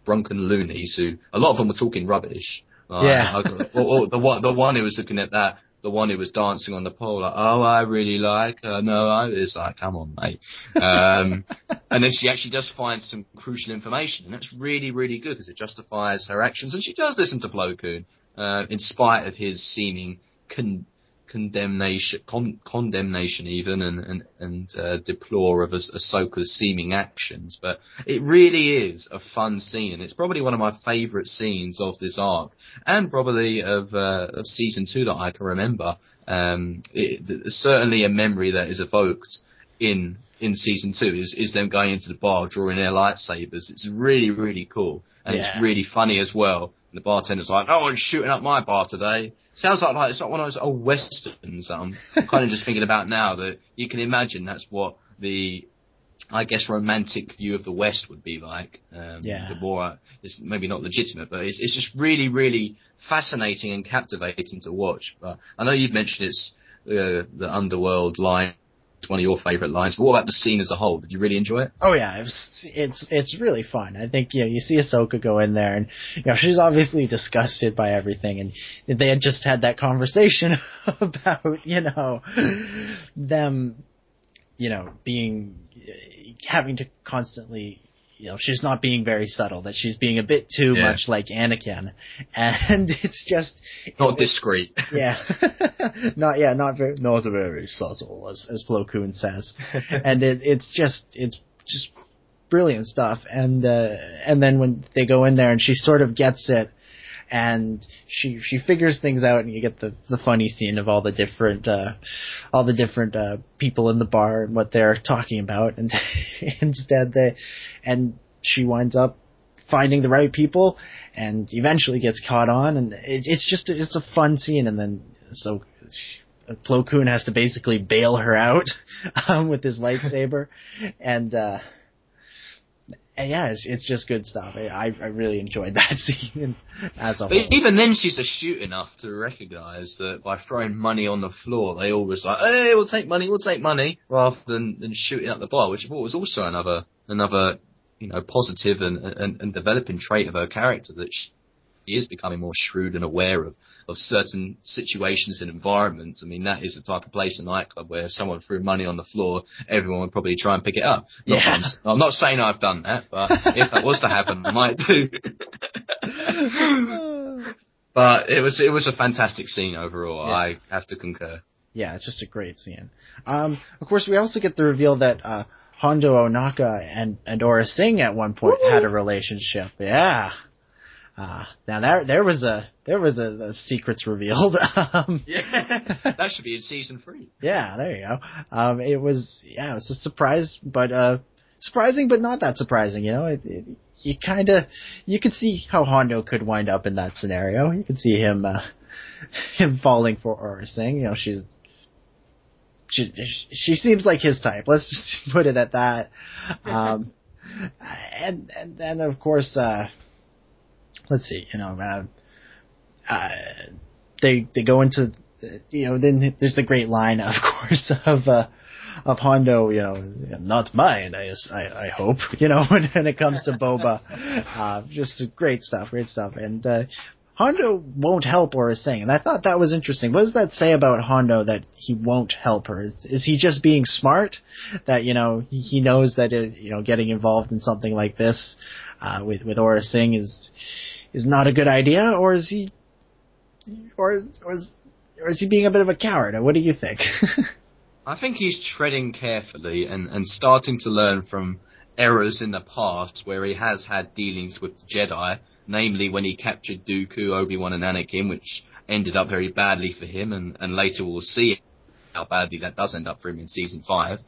B: drunken loonies who a lot of them were talking rubbish. Like,
A: Yeah.
B: Or, or the one the one who was looking at that. The one who was dancing on the pole, like, oh, I really like her. No, I, it's like, come on, mate. Um, and then she actually does find some crucial information, and that's really, really good because it justifies her actions. And she does listen to Plo Koon, uh, in spite of his seeming con- condemnation, con- condemnation even, and and and uh, deplore of Ahs- Ahsoka's seeming actions. But it really is a fun scene, and it's probably one of my favourite scenes of this arc, and probably of uh, of season two that I can remember. Um, it, certainly a memory that is evoked in in season two is is them going into the bar drawing their lightsabers. It's really really cool, and
A: Yeah.
B: it's really funny as well. And the bartender's like, "No one's shooting up my bar today." Sounds like, like it's not one of those old westerns that I'm kind of just thinking about now. That you can imagine that's what the, I guess, romantic view of the West would be like. Um,
A: Yeah.
B: The more it's maybe not legitimate, but it's it's just really really fascinating and captivating to watch. But I know you've mentioned it's uh, the underworld line. One of your favourite lines. But what about the scene as a whole? Did you really enjoy it?
A: Oh yeah, it's it's it's really fun. I think you know you see Ahsoka go in there, and you know she's obviously disgusted by everything, and they had just had that conversation about you know them, you know being having to constantly. You know, she's not being very subtle. That she's being a bit too
B: Yeah.
A: much like Anakin, and it's just
B: Not discreet.
A: yeah, not yeah, not very, not very subtle, as as Plo Koon says, and it, it's just it's just brilliant stuff. And uh, and then when they go in there and she sort of gets it, and she she figures things out, and you get the the funny scene of all the different uh, all the different uh, people in the bar and what they're talking about, and instead they and she winds up finding the right people and eventually gets caught on. And it, it's just it's a fun scene. And then so she, Plo Koon has to basically bail her out um, with his lightsaber. And uh and yeah it's, it's just good stuff. I, I really enjoyed that scene as a
B: But
A: whole.
B: even then, she's astute enough to recognise that by throwing money on the floor, they always like, "Hey, we'll take money, we'll take money," rather than, than shooting at the bar, which I thought was also another another you know positive and, and, and developing trait of her character that she is becoming more shrewd and aware of of certain situations and environments. I mean, that is the type of place, a nightclub, where if someone threw money on the floor, everyone would probably try and pick it up. Not
A: Yeah.
B: I'm, I'm not saying I've done that, but if that was to happen, I might do. But it was it was a fantastic scene overall.
A: Yeah.
B: I have to concur.
A: Yeah, it's just a great scene. Um, of course, we also get the reveal that uh, Hondo Ohnaka and and Aurra Sing at one point had a relationship. Yeah. Uh, now there there was a there was a, a secrets revealed. um,
B: Yeah, that should be in season three.
A: yeah, there you go. Um, it was yeah, it was a surprise, but uh, surprising, but not that surprising. You know, it, it, you kind of you could see how Hondo could wind up in that scenario. You could see him uh, him falling for Aurra Sing. You know, she's she she seems like his type. Let's just put it at that. Um, and and then of course, uh, let's see. You know, uh, uh, they they go into you know then there's the great line of course of uh, of Hondo. You know, not mine. I I, I hope. You know, when, when it comes to Boba, uh, just great stuff. Great stuff. And uh, Hondo won't help Aurra Sing, and I thought that was interesting. What does that say about Hondo that he won't help her? Is, is he just being smart? That you know he, he knows that it, you know getting involved in something like this uh, with with Aurra Sing is is not a good idea, or is he, or or is or is he being a bit of a coward? What do you think?
B: I think he's treading carefully and, and starting to learn from errors in the past where he has had dealings with the Jedi, namely when he captured Dooku, Obi-Wan and Anakin, which ended up very badly for him and, and later we'll see how badly that does end up for him in season five.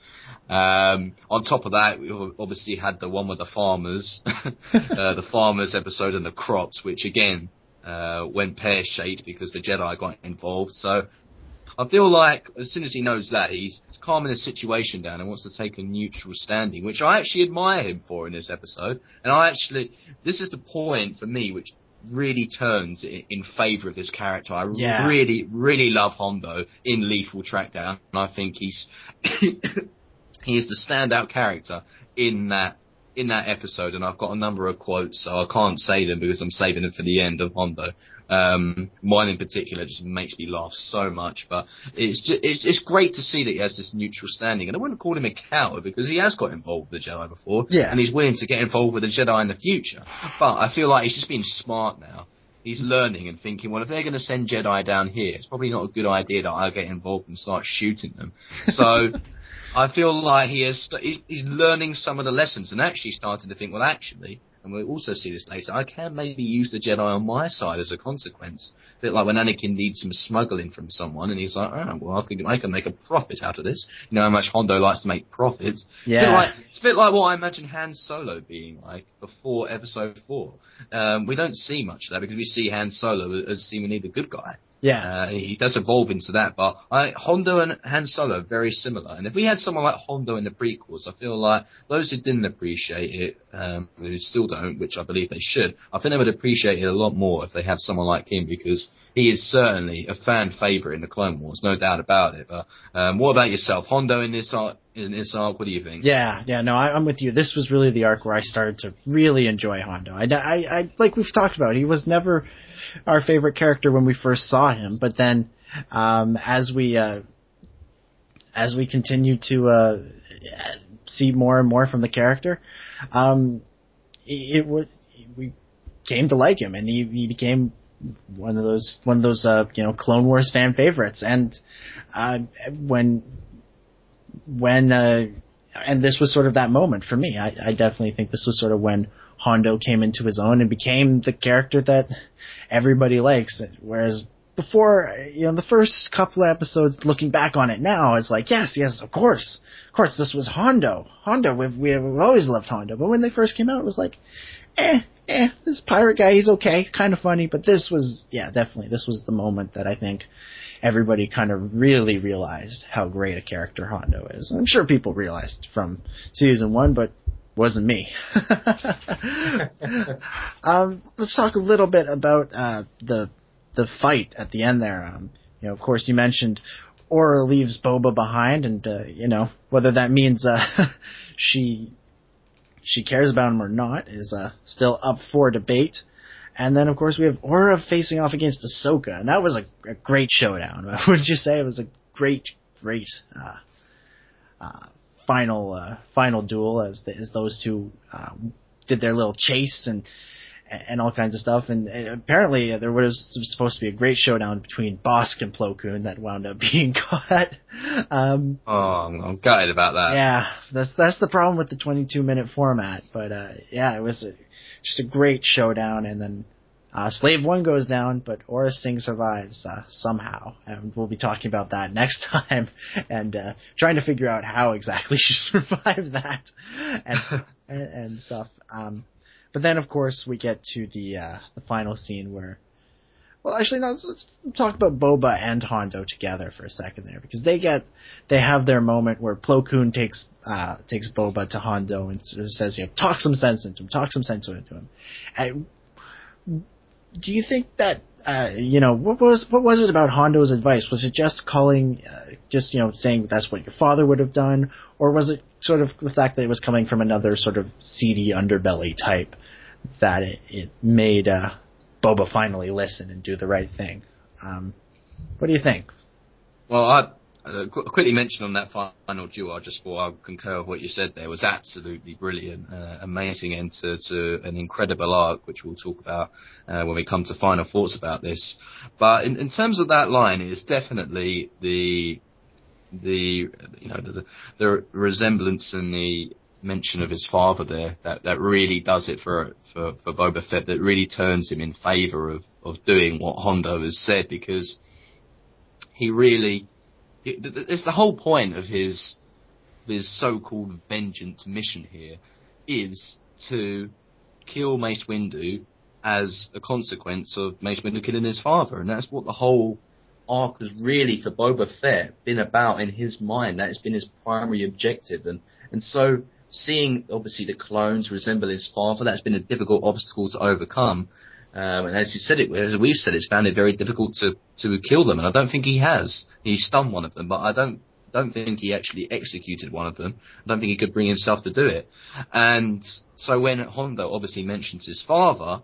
B: Um, on top of that, we obviously had the one with the farmers, uh, the farmers episode and the crops, which again, uh, went pear-shaped because the Jedi got involved. So I feel like as soon as he knows that, he's calming the situation down and wants to take a neutral standing, which I actually admire him for in this episode. And I actually, this is the point for me which really turns in, in favour of this character. I
A: Yeah.
B: really, really love Hondo in Lethal Trackdown, and I think he's he is the standout character in that in that episode, and I've got a number of quotes, so I can't say them because I'm saving them for the end of Hondo. Um, one in particular just makes me laugh so much, but it's just, it's, it's great to see that he has this neutral standing, and I wouldn't call him a coward because he has got involved with the Jedi before,
A: Yeah.
B: and he's willing to get involved with the Jedi in the future. But I feel like he's just being smart now. He's learning and thinking, well, if they're going to send Jedi down here, it's probably not a good idea that I get involved and start shooting them. So I feel like he has, st- he's- learning some of the lessons and actually starting to think, well, actually, and we'll also see this later, I can maybe use the Jedi on my side as a consequence. A bit like when Anakin needs some smuggling from someone and he's like, oh, well, I can, I can make a profit out of this. You know how much Hondo likes to make profits. It's a bit
A: Yeah.
B: like, it's a bit like what I imagine Han Solo being like before Episode Four. Um, we don't see much of that because we see Han Solo as seemingly the good guy.
A: Yeah.
B: Uh, he does evolve into that, but I, Hondo and Han Solo are very similar. And if we had someone like Hondo in the prequels, I feel like those who didn't appreciate it, um, who still don't, which I believe they should, I think they would appreciate it a lot more if they have someone like him because he is certainly a fan favorite in the Clone Wars, no doubt about it. But um, what about yourself, Hondo in this arc? In this arc, what do you think?
A: Yeah, yeah, no, I, I'm with you. This was really the arc where I started to really enjoy Hondo. I, I, I, like we've talked about, he was never our favorite character when we first saw him, but then, um, as we, uh, as we continue to, uh, see more and more from the character, um, it, it would, we came to like him and he, he became one of those, one of those, uh, you know, Clone Wars fan favorites. And, uh, when, when uh, and this was sort of that moment for me. I, I definitely think this was sort of when Hondo came into his own and became the character that everybody likes. Whereas before, you know, the first couple of episodes, looking back on it now, it's like, yes, yes, of course, of course, this was Hondo. Hondo, we've we've always loved Hondo. But when they first came out, it was like, eh, eh, this pirate guy, he's okay, kind of funny. But this was, yeah, definitely, this was the moment that I think everybody kind of really realized how great a character Hondo is. I'm sure people realized from season one, but wasn't me. um, let's talk a little bit about uh, the the fight at the end there. Um, you know, of course, you mentioned Aurra leaves Boba behind, and uh, you know whether that means uh, she she cares about him or not is uh, still up for debate. And then, of course, we have Aurra facing off against Ahsoka, and that was a, a great showdown. Wouldn't you say it was a great, great uh, uh, final uh, final duel as the, as those two uh, did their little chase and and all kinds of stuff. And uh, apparently, uh, there was supposed to be a great showdown between Bossk and Plo Koon that wound up being caught. Um,
B: Oh, I'm, I'm gutted about that.
A: yeah, that's that's the problem with the 22 minute format. But uh, yeah, it was a, just a great showdown, and then uh, Slave One goes down, but Aurra Sing survives uh, somehow, and we'll be talking about that next time, and uh, trying to figure out how exactly she survived that, and and, and stuff. Um, but then, of course, we get to the uh, the final scene where. Well, actually, no. Let's, let's talk about Boba and Hondo together for a second there, because they get they have their moment where Plo Koon takes uh, takes Boba to Hondo and sort of says, you know, talk some sense into him, talk some sense into him. And do you think that uh, you know what was what was it about Hondo's advice? Was it just calling, uh, just you know, saying that's what your father would have done, or was it sort of the fact that it was coming from another sort of seedy underbelly type that it, it made uh, Boba finally listen and do the right thing? Um, what do you think?
B: Well, I uh, quickly mention on that final duel, just for I concur with what you said there, was absolutely brilliant, uh, amazing end to, an incredible arc, which we'll talk about uh, when we come to final thoughts about this. But in, in terms of that line, it's definitely the the you know the, the resemblance and the mention of his father there that that really does it for for for Boba Fett. That really turns him in favour of of doing what Hondo has said because he really it's the whole point of his his so-called vengeance mission here is to kill Mace Windu as a consequence of Mace Windu killing his father, and that's what the whole arc has really for Boba Fett been about in his mind. That has been his primary objective, and and so seeing obviously the clones resemble his father, that's been a difficult obstacle to overcome. Um, and as you said it, as we've said, it's found it very difficult to, to kill them, and I don't think he has. He stunned one of them, but I don't don't think he actually executed one of them. I don't think he could bring himself to do it. And so when Hondo obviously mentions his father,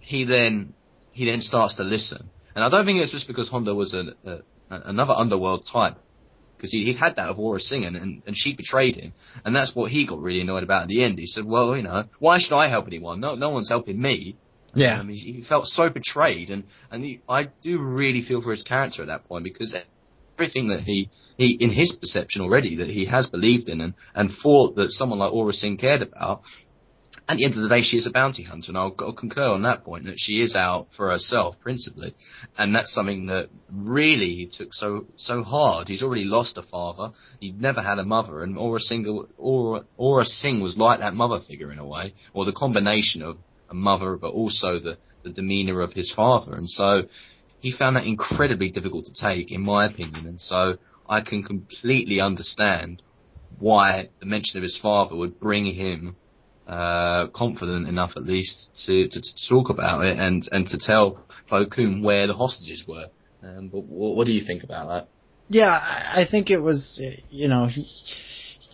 B: he then he then starts to listen. And I don't think it's just because Hondo was a, a, another underworld type because he, he'd had that of Aurra Sing and, and she betrayed him, and that's what he got really annoyed about at the end. He said, "Well, you know, why should I help anyone? No, no one's helping me."
A: Yeah.
B: Um, he, he felt so betrayed, and and he, I do really feel for his character at that point because everything that he he in his perception already that he has believed in and and thought that someone like Aurra Sing cared about at the end of the day, she is a bounty hunter, and I'll, I'll, concur on that point that she is out for herself principally, and that's something that really he took so so hard. He's already lost a father. He'd never had a mother, and Aurra Sing, Aurra, Aurra Sing was like that mother figure in a way, or the combination of a mother, but also the the demeanor of his father, and so he found that incredibly difficult to take, in my opinion, and so I can completely understand why the mention of his father would bring him uh, confident enough at least to, to, to, talk about it and, and to tell Koon where the hostages were. Um, but what, what, do you think about that?
A: Yeah, I think it was, you know, he,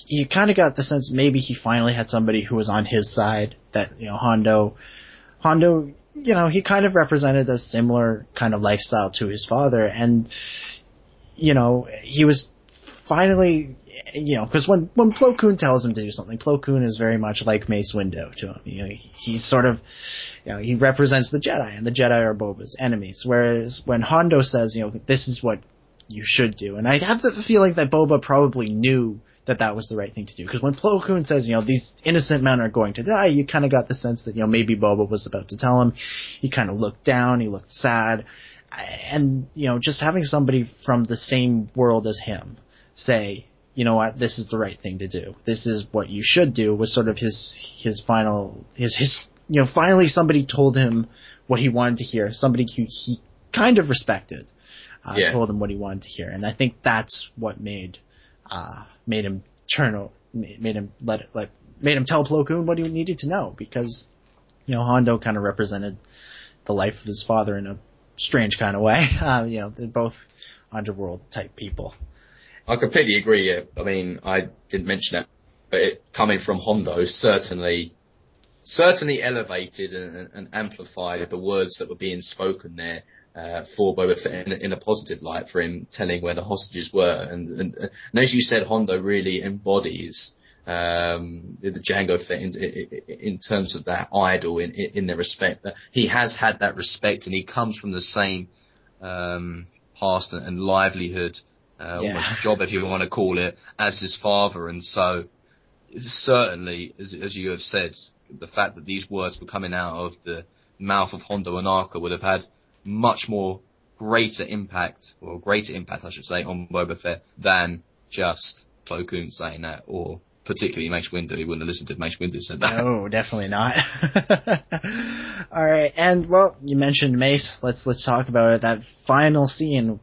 A: you kind of got the sense maybe he finally had somebody who was on his side that, you know, Hondo, Hondo, you know, he kind of represented a similar kind of lifestyle to his father and, you know, he was finally you know, because when when Plo Koon tells him to do something, Plo Koon is very much like Mace Windu to him. You know, he, he's sort of, you know, he represents the Jedi, and the Jedi are Boba's enemies. Whereas when Hondo says, you know, this is what you should do, and I have the feeling that Boba probably knew that that was the right thing to do. Because when Plo Koon says, you know, these innocent men are going to die, you kind of got the sense that, you know, maybe Boba was about to tell him. He kind of looked down, he looked sad. And, you know, just having somebody from the same world as him say, you know what, this is the right thing to do. This is what you should do was sort of his, his final, his, his, you know, finally somebody told him what he wanted to hear. Somebody who he kind of respected, uh, yeah. told him what he wanted to hear. And I think that's what made, uh, made him turn, made him let, let, made him tell Plo Koon what he needed to know because, you know, Hondo kind of represented the life of his father in a strange kind of way. Uh, you know, they're both underworld type people.
B: I completely agree. Yeah. I mean, I didn't mention it, but it, coming from Hondo, certainly, certainly elevated and, and amplified the words that were being spoken there. Uh, for Boba Fett in, in, a positive light for him telling where the hostages were, and, and, and as you said, Hondo really embodies um, the Jango Fett in, in, terms of that idol in, in their respect. He has had that respect, and he comes from the same um, past and, and livelihood uh, yeah. almost job, if you want to call it, as his father. And so, certainly, as, as you have said, the fact that these words were coming out of the mouth of Hondo Ohnaka would have had much more greater impact, or greater impact, I should say, on Boba Fett than just Plo Koon saying that, or particularly Mace Windu. He wouldn't have listened to Mace Windu said that.
A: No, definitely not. All right, and well, you mentioned Mace. Let's let's talk about it. That final scene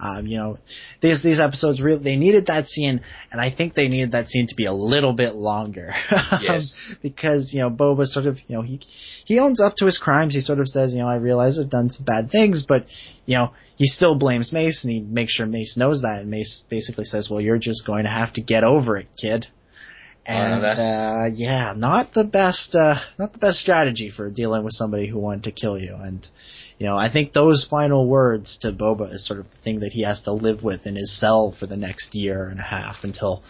A: um, you know, these these episodes really they needed that scene, and I think they needed that scene to be a little bit longer.
B: Yes.
A: because you know, Boba sort of you know he he owns up to his crimes. He sort of says, you know, I realize I've done some bad things, but you know, he still blames Mace, and he makes sure Mace knows that. And Mace basically says, well, you're just going to have to get over it, kid. And uh, uh, yeah, not the best, uh, not the best strategy for dealing with somebody who wanted to kill you. And you know, I think those final words to Boba is sort of the thing that he has to live with in his cell for the next year and a half until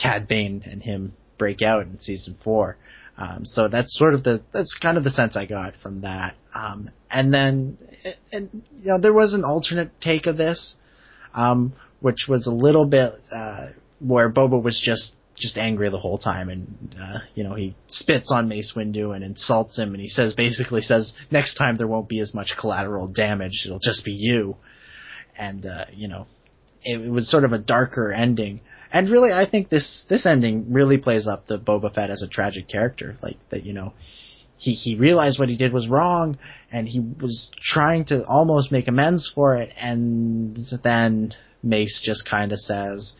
A: Cad Bane and him break out in season four. Um, so that's sort of the that's kind of the sense I got from that. Um, and then, and you know, there was an alternate take of this, um, which was a little bit uh, where Boba was just just angry the whole time, and uh, you know he spits on Mace Windu and insults him, and he says basically says next time there won't be as much collateral damage, it'll just be you, and uh, you know it, it was sort of a darker ending. And really, I think this this ending really plays up to Boba Fett as a tragic character, like that. You know, he he realized what he did was wrong, and he was trying to almost make amends for it, and then Mace just kind of says,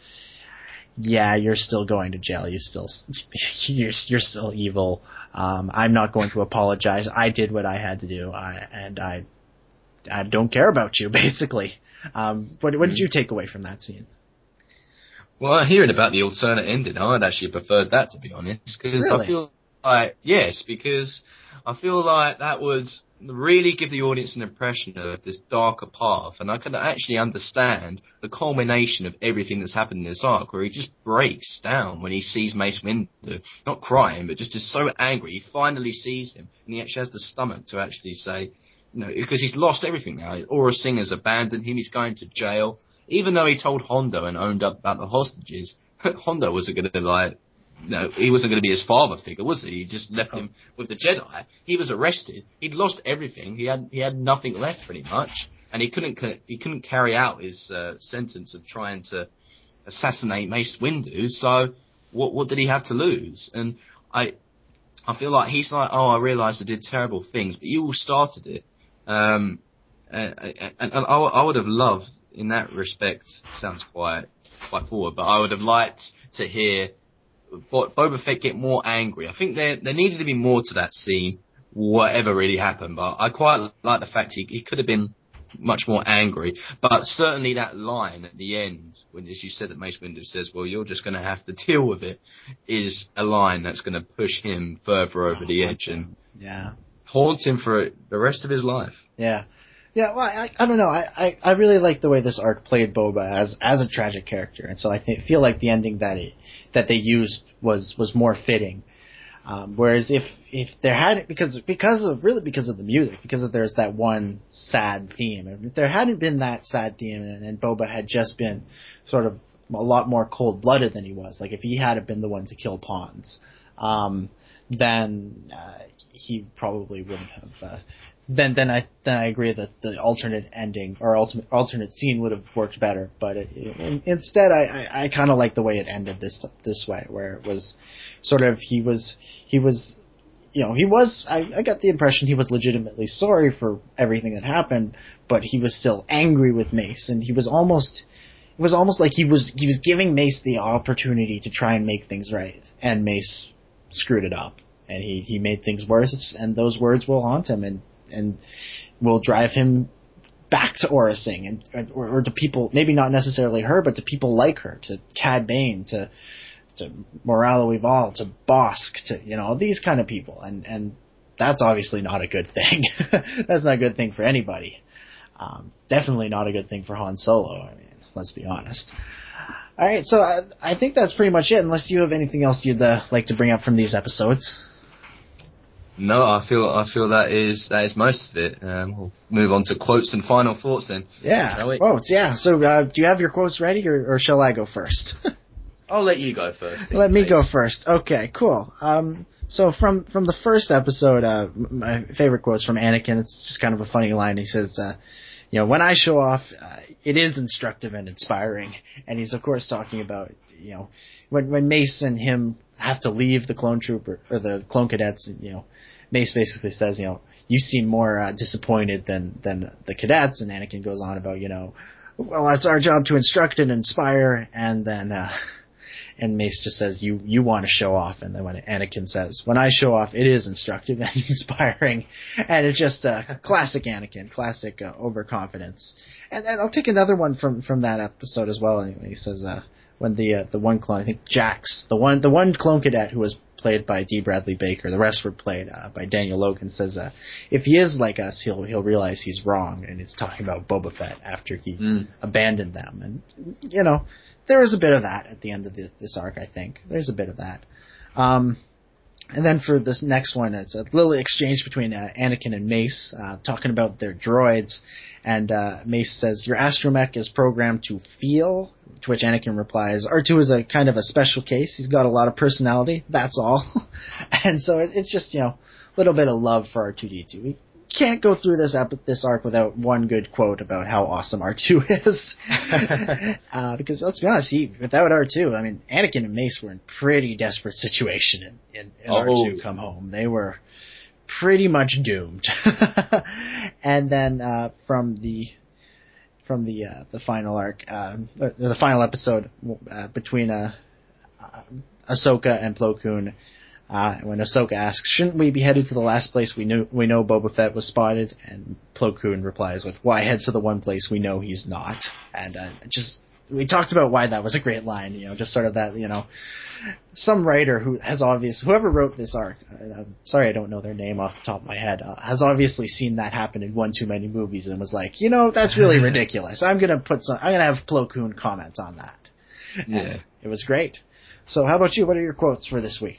A: yeah, you're still going to jail. You still, you're, you're still evil. Um, I'm not going to apologize. I did what I had to do, I, and I, I don't care about you, basically. Um, what, what did you take away from that scene?
B: Well, hearing about the alternate ending, I'd actually preferred that to be honest, because
A: Really?
B: I feel like yes, because I feel like that would really give the audience an impression of this darker path, and I can actually understand the culmination of everything that's happened in this arc, where he just breaks down when he sees Mace Windu, not crying, but just is so angry. He finally sees him, and he actually has the stomach to actually say, you know, because he's lost everything now. Aurra Singer's abandoned him. He's going to jail. Even though he told Hondo and owned up about the hostages, Hondo wasn't going to like, no, he wasn't going to be his father figure, was he? He just left him with the Jedi. He was arrested. He'd lost everything. He had he had nothing left pretty much, and he couldn't he couldn't carry out his uh, sentence of trying to assassinate Mace Windu. So what what did he have to lose? And I I feel like he's like, oh, I realised I did terrible things, but you all started it. Um, and, and, and I, I would have loved, in that respect, sounds quite quite forward, but I would have liked to hear Boba Fett get more angry. I think there there needed to be more to that scene, whatever really happened. But I quite like the fact he he could have been much more angry. But certainly that line at the end, when as you said that Mace Windu says, "Well, you're just going to have to deal with it," is a line that's going to push him further over the edge and
A: Yeah.
B: haunts him for the rest of his life.
A: Yeah. Yeah, well, I, I don't know. I, I, I really like the way this arc played Boba as as a tragic character, and so I th- feel like the ending that it that they used was was more fitting. Um, whereas if if there hadn't because because of really because of the music because of there's that one sad theme and if there hadn't been that sad theme and, and Boba had just been sort of a lot more cold blooded than he was like if he hadn't been the one to kill Ponds um, then uh, he probably wouldn't have. Uh, then then I then I agree that the alternate ending or ultimate alternate scene would have worked better. But it, in, instead, I I, I kind of like the way it ended this this way, where it was sort of he was he was. You know, he was. I, I got the impression he was legitimately sorry for everything that happened, but he was still angry with Mace, and he was almost it was almost like he was he was giving Mace the opportunity to try and make things right, and Mace screwed it up, and he he made things worse, and those words will haunt him, and and will drive him back to Aurra Sing, and or, or to people maybe not necessarily her, but to people like her, to Cad Bane, to to Moralo Eval, to Bossk, to you know these kind of people, and and that's obviously not a good thing. that's not a good thing for anybody. Um, definitely not a good thing for Han Solo. I mean, let's be honest. All right, so I, I think that's pretty much it. Unless you have anything else you'd uh, like to bring up from these episodes.
B: No, I feel I feel that is that is most of it. Um, we'll move on to quotes and final thoughts then.
A: Yeah,
B: Shall we?
A: quotes. Yeah. So, uh, do you have your quotes ready, or, or shall I go first?
B: I'll let you go first.
A: Let me go first. Okay, cool. Um, so from from the first episode, uh, my favorite quote's from Anakin. It's just kind of a funny line. He says, uh, "You know, when I show off, uh, it is instructive and inspiring." And he's of course talking about you know when when Mace and him have to leave the clone trooper or the clone cadets. You know, Mace basically says, "You know, you seem more uh, disappointed than than the cadets." And Anakin goes on about you know, well, it's our job to instruct and inspire, and then. Uh, and Mace just says, "You you want to show off," and then when Anakin says, "When I show off, it is instructive and inspiring," and it's just uh, classic Anakin, classic uh, overconfidence. And, and I'll take another one from from that episode as well. Anyway, he says, uh, "When the uh, the one clone, I think Jax, the one the one clone cadet who was played by D. Bradley Baker, the rest were played uh, by Daniel Logan, says, uh, if he is like us, he'll he'll realize he's wrong, and he's talking about Boba Fett after he
B: Mm.
A: abandoned them, and you know." there is a bit of that at the end of the, this arc. I think there's a bit of that. Um, and then for this next one, it's a little exchange between uh, Anakin and Mace, uh, talking about their droids. And uh, Mace says, "Your astromech is programmed to feel." To which Anakin replies, "R2 is a kind of a special case. He's got a lot of personality. That's all." and so it, it's just you know a little bit of love for R2D2. We can't go through this ep- this arc without one good quote about how awesome R2 is. uh, because let's be honest, he without R2, I mean, Anakin and Mace were in pretty desperate situation in, in, in
B: Oh.
A: R2 come home. They were pretty much doomed. and then uh, from the from the uh, the final arc, uh, the final episode uh, between uh, uh, Ahsoka and Plo Koon, uh, when Ahsoka asks, "Shouldn't we be headed to the last place we knew we know Boba Fett was spotted?" and Plo Koon replies with, "Why head to the one place we know he's not?" And uh, just we talked about why that was a great line. You know, just sort of that. You know, some writer who has obviously whoever wrote this arc. I'm sorry, I don't know their name off the top of my head. Uh, has obviously seen that happen in one too many movies and was like, you know, that's really ridiculous. I'm gonna put some. I'm gonna have Plo Koon comment on that.
B: Yeah.
A: And it was great. So, how about you? What are your quotes for this week?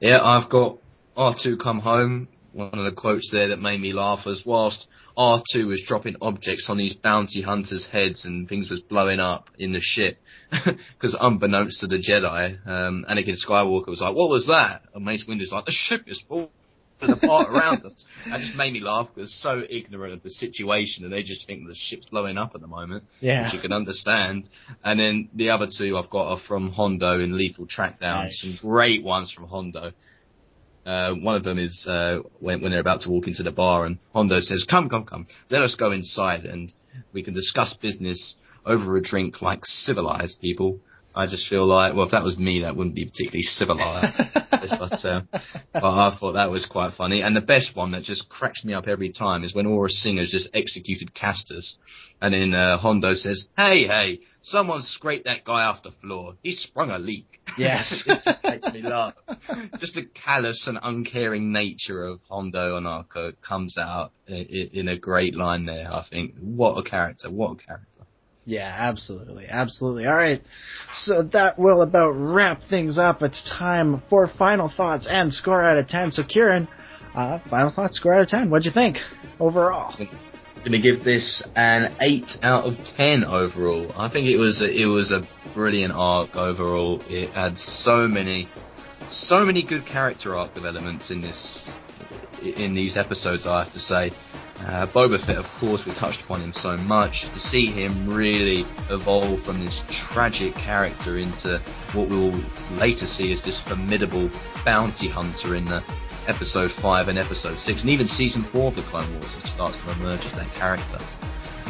B: Yeah, I've got R2 come home. One of the quotes there that made me laugh was whilst R2 was dropping objects on these bounty hunters' heads and things was blowing up in the ship. Because unbeknownst to the Jedi, um, Anakin Skywalker was like, what was that? And Mace Windu's like, the ship is falling apart around us. That just made me laugh because so ignorant of the situation and they just think the ship's blowing up at the moment.
A: Yeah.
B: Which you can understand. And then the other two I've got are from Hondo in Lethal Trackdown.
A: Nice.
B: Some great ones from Hondo. Uh, one of them is uh, when, when they're about to walk into the bar, and Hondo says, "Come, come, come, let us go inside, and we can discuss business over a drink like civilized people." I just feel like, well, if that was me, that wouldn't be particularly civilized. but, uh, but I thought that was quite funny. And the best one that just cracks me up every time is when Aurra Singer's just executed Castus, and then uh, Hondo says, "Hey, hey, someone scraped that guy off the floor. He sprung a leak."
A: Yes.
B: it just makes me laugh. Just the callous and uncaring nature of Hondo Ohnaka comes out in, in a great line there. I think, what a character! What a character!
A: Yeah, absolutely, absolutely. All right, so that will about wrap things up. It's time for final thoughts and score out of ten. So, Ciaran, uh, final thoughts, score out of ten. What'd you think overall?
B: going to give this an eight out of ten overall. I think it was a, it was a brilliant arc overall. It had so many, so many good character arc developments in this in these episodes. I have to say, uh, Boba Fett, of course, we touched upon him so much. To see him really evolve from this tragic character into what we'll later see as this formidable bounty hunter in the episode 5 and episode 6 and even season 4 of the Clone Wars it starts to emerge as that character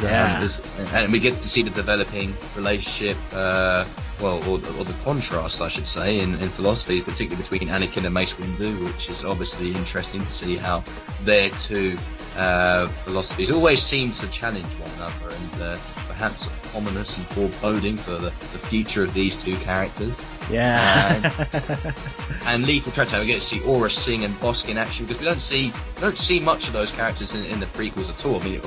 A: Yeah.
B: um, and we get to see the developing relationship uh, well or, or the contrast I should say in, in philosophy particularly between Anakin and Mace Windu which is obviously interesting to see how their two uh, philosophies always seem to challenge one another and uh, perhaps ominous and foreboding for the, the future of these two characters
A: Yeah.
B: and Lethal Trackdown, we get to see Aurra Sing and Bossk in action because we don't see we don't see much of those characters in, in the prequels at all. I mean,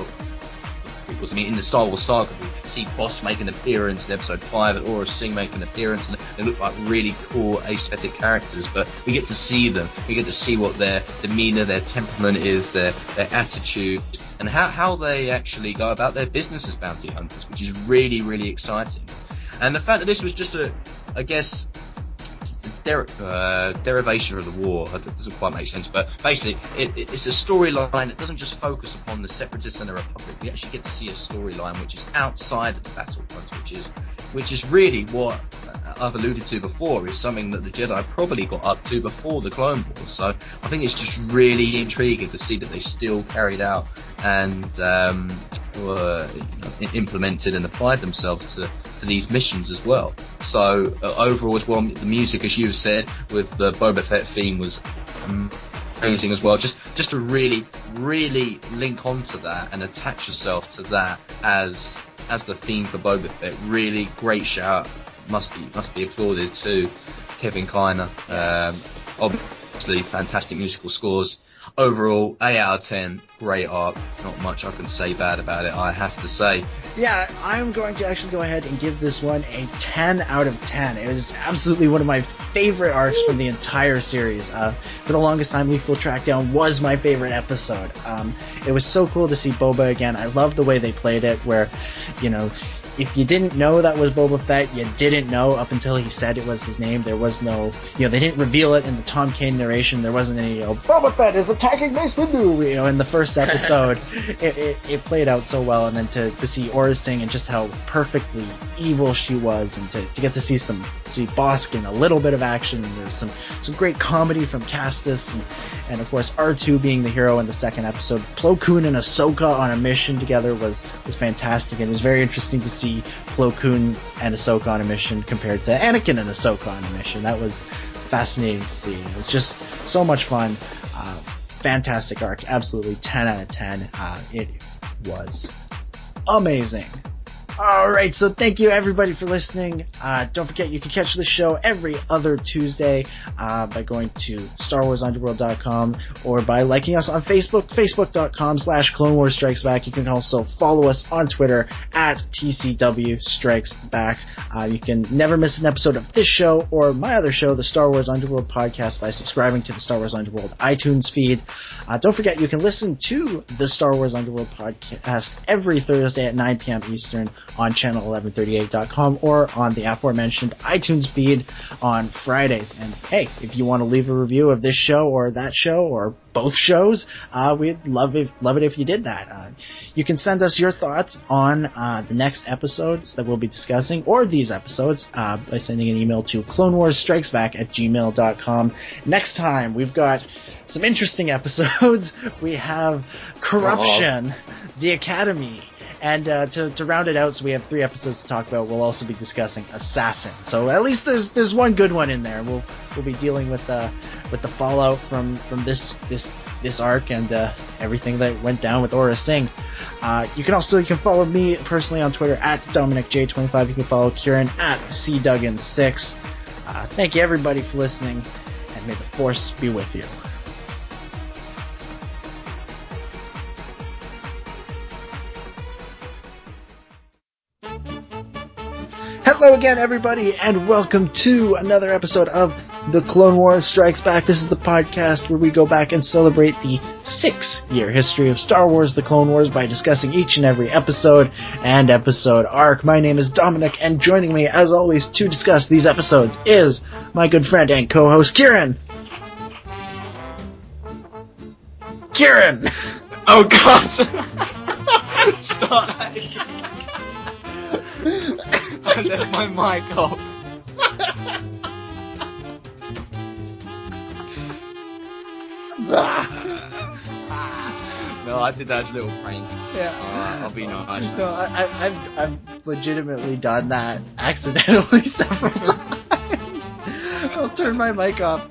B: it, prequels. I mean, in the Star Wars saga, we see Bossk make an appearance in Episode Five, and Aurra Sing make an appearance, and they look like really cool aesthetic characters. But we get to see them. We get to see what their demeanor, their temperament is, their their attitude, and how how they actually go about their business as bounty hunters, which is really really exciting. And the fact that this was just a, I guess, uh, derivation of the war. That doesn't quite make sense, but basically, it, it, it's a storyline that doesn't just focus upon the Separatists and the Republic. We actually get to see a storyline which is outside of the battlefront, which is which is really what uh, I've alluded to before. Is something that the Jedi probably got up to before the Clone Wars. So I think it's just really intriguing to see that they still carried out and um, were you know, i- implemented and applied themselves to, to these missions as well. So uh, overall, as well, the music, as you've said, with the Boba Fett theme was amazing as well. Just just to really, really link onto that and attach yourself to that as as the theme for Boba Fett. Really great shout. Must be must be applauded to Kevin Kiner. Um, obviously, fantastic musical scores. Overall, 8 out of 10, great art. Not much I can say bad about it, I have to say.
A: Yeah, I'm going to actually go ahead and give this one a 10 out of 10. It was absolutely one of my favorite arcs from the entire series. Uh, for the longest time, Lethal Trackdown was my favorite episode. Um, it was so cool to see Boba again. I love the way they played it, where, you know, if you didn't know that was Boba Fett, you didn't know up until he said it was his name. There was no, you know, they didn't reveal it in the Tom Kane narration. There wasn't any, you know, Boba Fett is attacking Mace Windu, you know, in the first episode. it, it, it played out so well, and then to, to see Aurra Sing and just how perfectly evil she was, and to, to get to see some see Bossk in a little bit of action. And there's some some great comedy from Castus, and, and of course R2 being the hero in the second episode. Plo Koon and Ahsoka on a mission together was was fantastic, and it was very interesting to see Plo Koon and Ahsoka on a mission compared to Anakin and Ahsoka on a mission. That was fascinating to see. It was just so much fun. Uh, fantastic arc. Absolutely 10 out of 10. Uh, it was amazing. All right, so thank you everybody for listening. Uh, don't forget you can catch the show every other Tuesday uh, by going to StarWarsUnderworld.com or by liking us on Facebook, Facebook.com slash Clone Wars Strikes Back. You can also follow us on Twitter at TCW Strikes Back. Uh, you can never miss an episode of this show or my other show, the Star Wars Underworld podcast, by subscribing to the Star Wars Underworld iTunes feed. Uh, don't forget you can listen to the Star Wars Underworld podcast every Thursday at 9 p.m. Eastern on channel1138.com or on the aforementioned iTunes feed on Fridays. And hey, if you want to leave a review of this show or that show or both shows, uh, we'd love it, love it if you did that. Uh, you can send us your thoughts on uh, the next episodes that we'll be discussing or these episodes uh, by sending an email to Clone Wars Strikes Back at gmail.com. Next time, we've got some interesting episodes. We have Corruption, The Academy, and uh, to, to round it out, so we have three episodes to talk about. We'll also be discussing Assassin. So at least there's there's one good one in there. We'll we'll be dealing with the with the fallout from from this this this arc and uh, everything that went down with Aurra Sing. Uh, you can also you can follow me personally on Twitter at DominicJ25. You can follow Ciaran at CDuggan6. Uh, thank you everybody for listening, and may the force be with you. Hello again, everybody, and welcome to another episode of The Clone Wars Strikes Back. This is the podcast where we go back and celebrate the six year history of Star Wars The Clone Wars by discussing each and every episode and episode arc. My name is Dominic, and joining me, as always, to discuss these episodes is my good friend and co host, Ciaran. Ciaran!
B: Oh god! Stop! I left my mic off. no, I did that as a little prank.
A: Yeah.
B: Uh, I'll be nice.
A: No, I, I, I've, I've legitimately done that accidentally several times. I'll turn my mic off,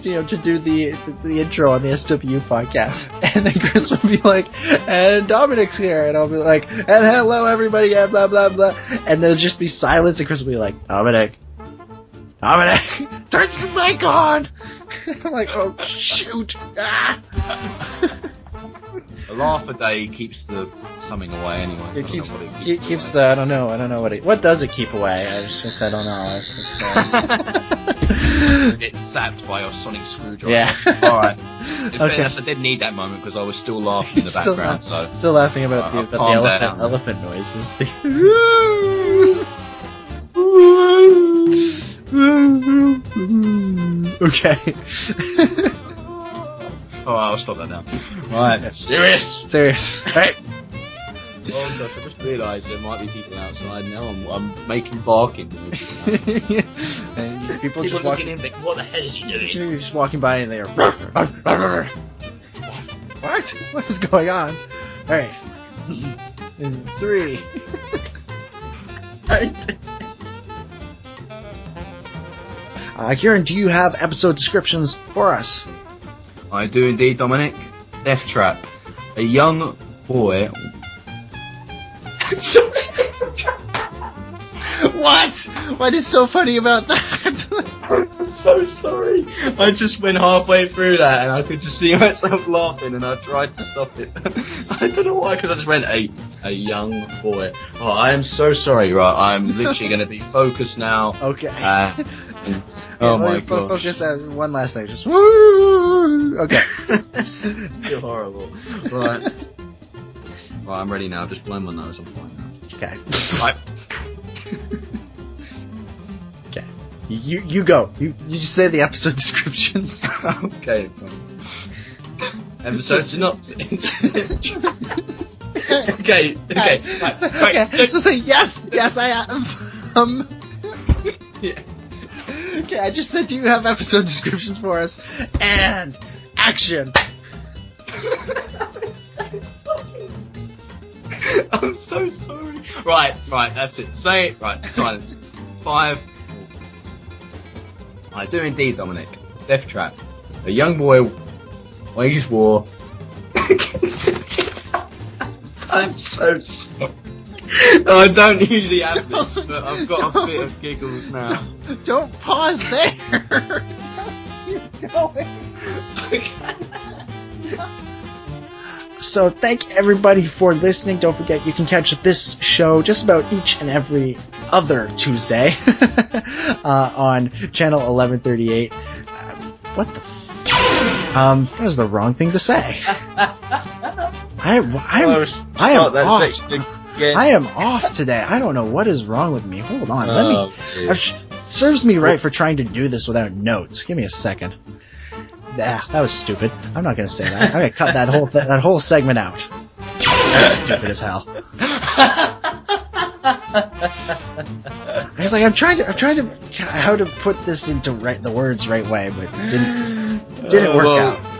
A: you know, to do the, the the intro on the SW podcast, and then Chris will be like, "And Dominic's here," and I'll be like, "And hello everybody," and blah blah blah, and there'll just be silence, and Chris will be like, "Dominic, Dominic, turn your mic on." I'm like, "Oh shoot!" Ah.
B: A laugh a day keeps the something away anyway.
A: It
B: don't
A: keeps
B: know what it
A: keeps the I don't know I don't know what it what does it keep away I just, just I don't know It's just, uh,
B: Get zapped by your sonic screwdriver.
A: Yeah.
B: Alright. In
A: Okay.
B: fairness, I did need that moment because I was still laughing in the
A: still,
B: background,
A: laugh-
B: so.
A: still laughing about the, about the elephant elephant noises okay
B: oh, I'll stop that now. Right. Serious!
A: serious Hey.
B: Oh gosh, I just realised there might be people outside now. I'm, I'm making barking noises
A: people
B: People
A: just walking
B: in, thinking, what the hell is he doing?
A: he's just walking by and they're what What? what is going on all right In three Uh, Ciaran, do you have episode descriptions for us?
B: I do indeed, Dominic. Death Trap. A young boy.
A: What? What is so funny about that?
B: I'm so sorry. I just went halfway through that and I could just see myself laughing and I tried to stop it. I don't know why, because I just went, a, a young boy. Oh, I am so sorry, right? I'm literally going to be focused now.
A: okay.
B: Uh, oh
A: Yeah,
B: my
A: fo- Focus on one last thing. Just woo. Okay.
B: You're horrible. Right. Right, I'm ready now. Just blow my nose. I'm fine now.
A: okay.
B: Right.
A: Okay. You you go. You you just say the episode descriptions.
B: okay. Episode synopsis. okay, okay, right, right.
A: okay. Just say yes, yes I am. Um.
B: Yeah.
A: Okay, I just said, do you have episode descriptions for us? And action.
B: I'm so sorry. Right, right, that's it. Say it. Right, silence. Five. I do indeed, Dominic. Death Trap. A young boy wages war. I'm so sorry. I don't usually have this, but I've got a bit of giggles now.
A: Don't pause there. Just keep going. So thank everybody for listening. Don't forget you can catch this show just about each and every other Tuesday uh, on channel 1138. Uh, what the? F- um, that was the wrong thing to say. I, I'm, I am off. I am off today. I don't know what is wrong with me. Hold on, let
B: Oh,
A: me. I've- serves me right for trying to do this without notes. Give me a second. Ah, that was stupid. I'm not gonna say that. I'm gonna cut that whole th- that whole segment out. That's stupid as hell. I was like, I'm trying to, I'm trying to, how to put this into right the words right way, but didn't didn't work
B: well,
A: out.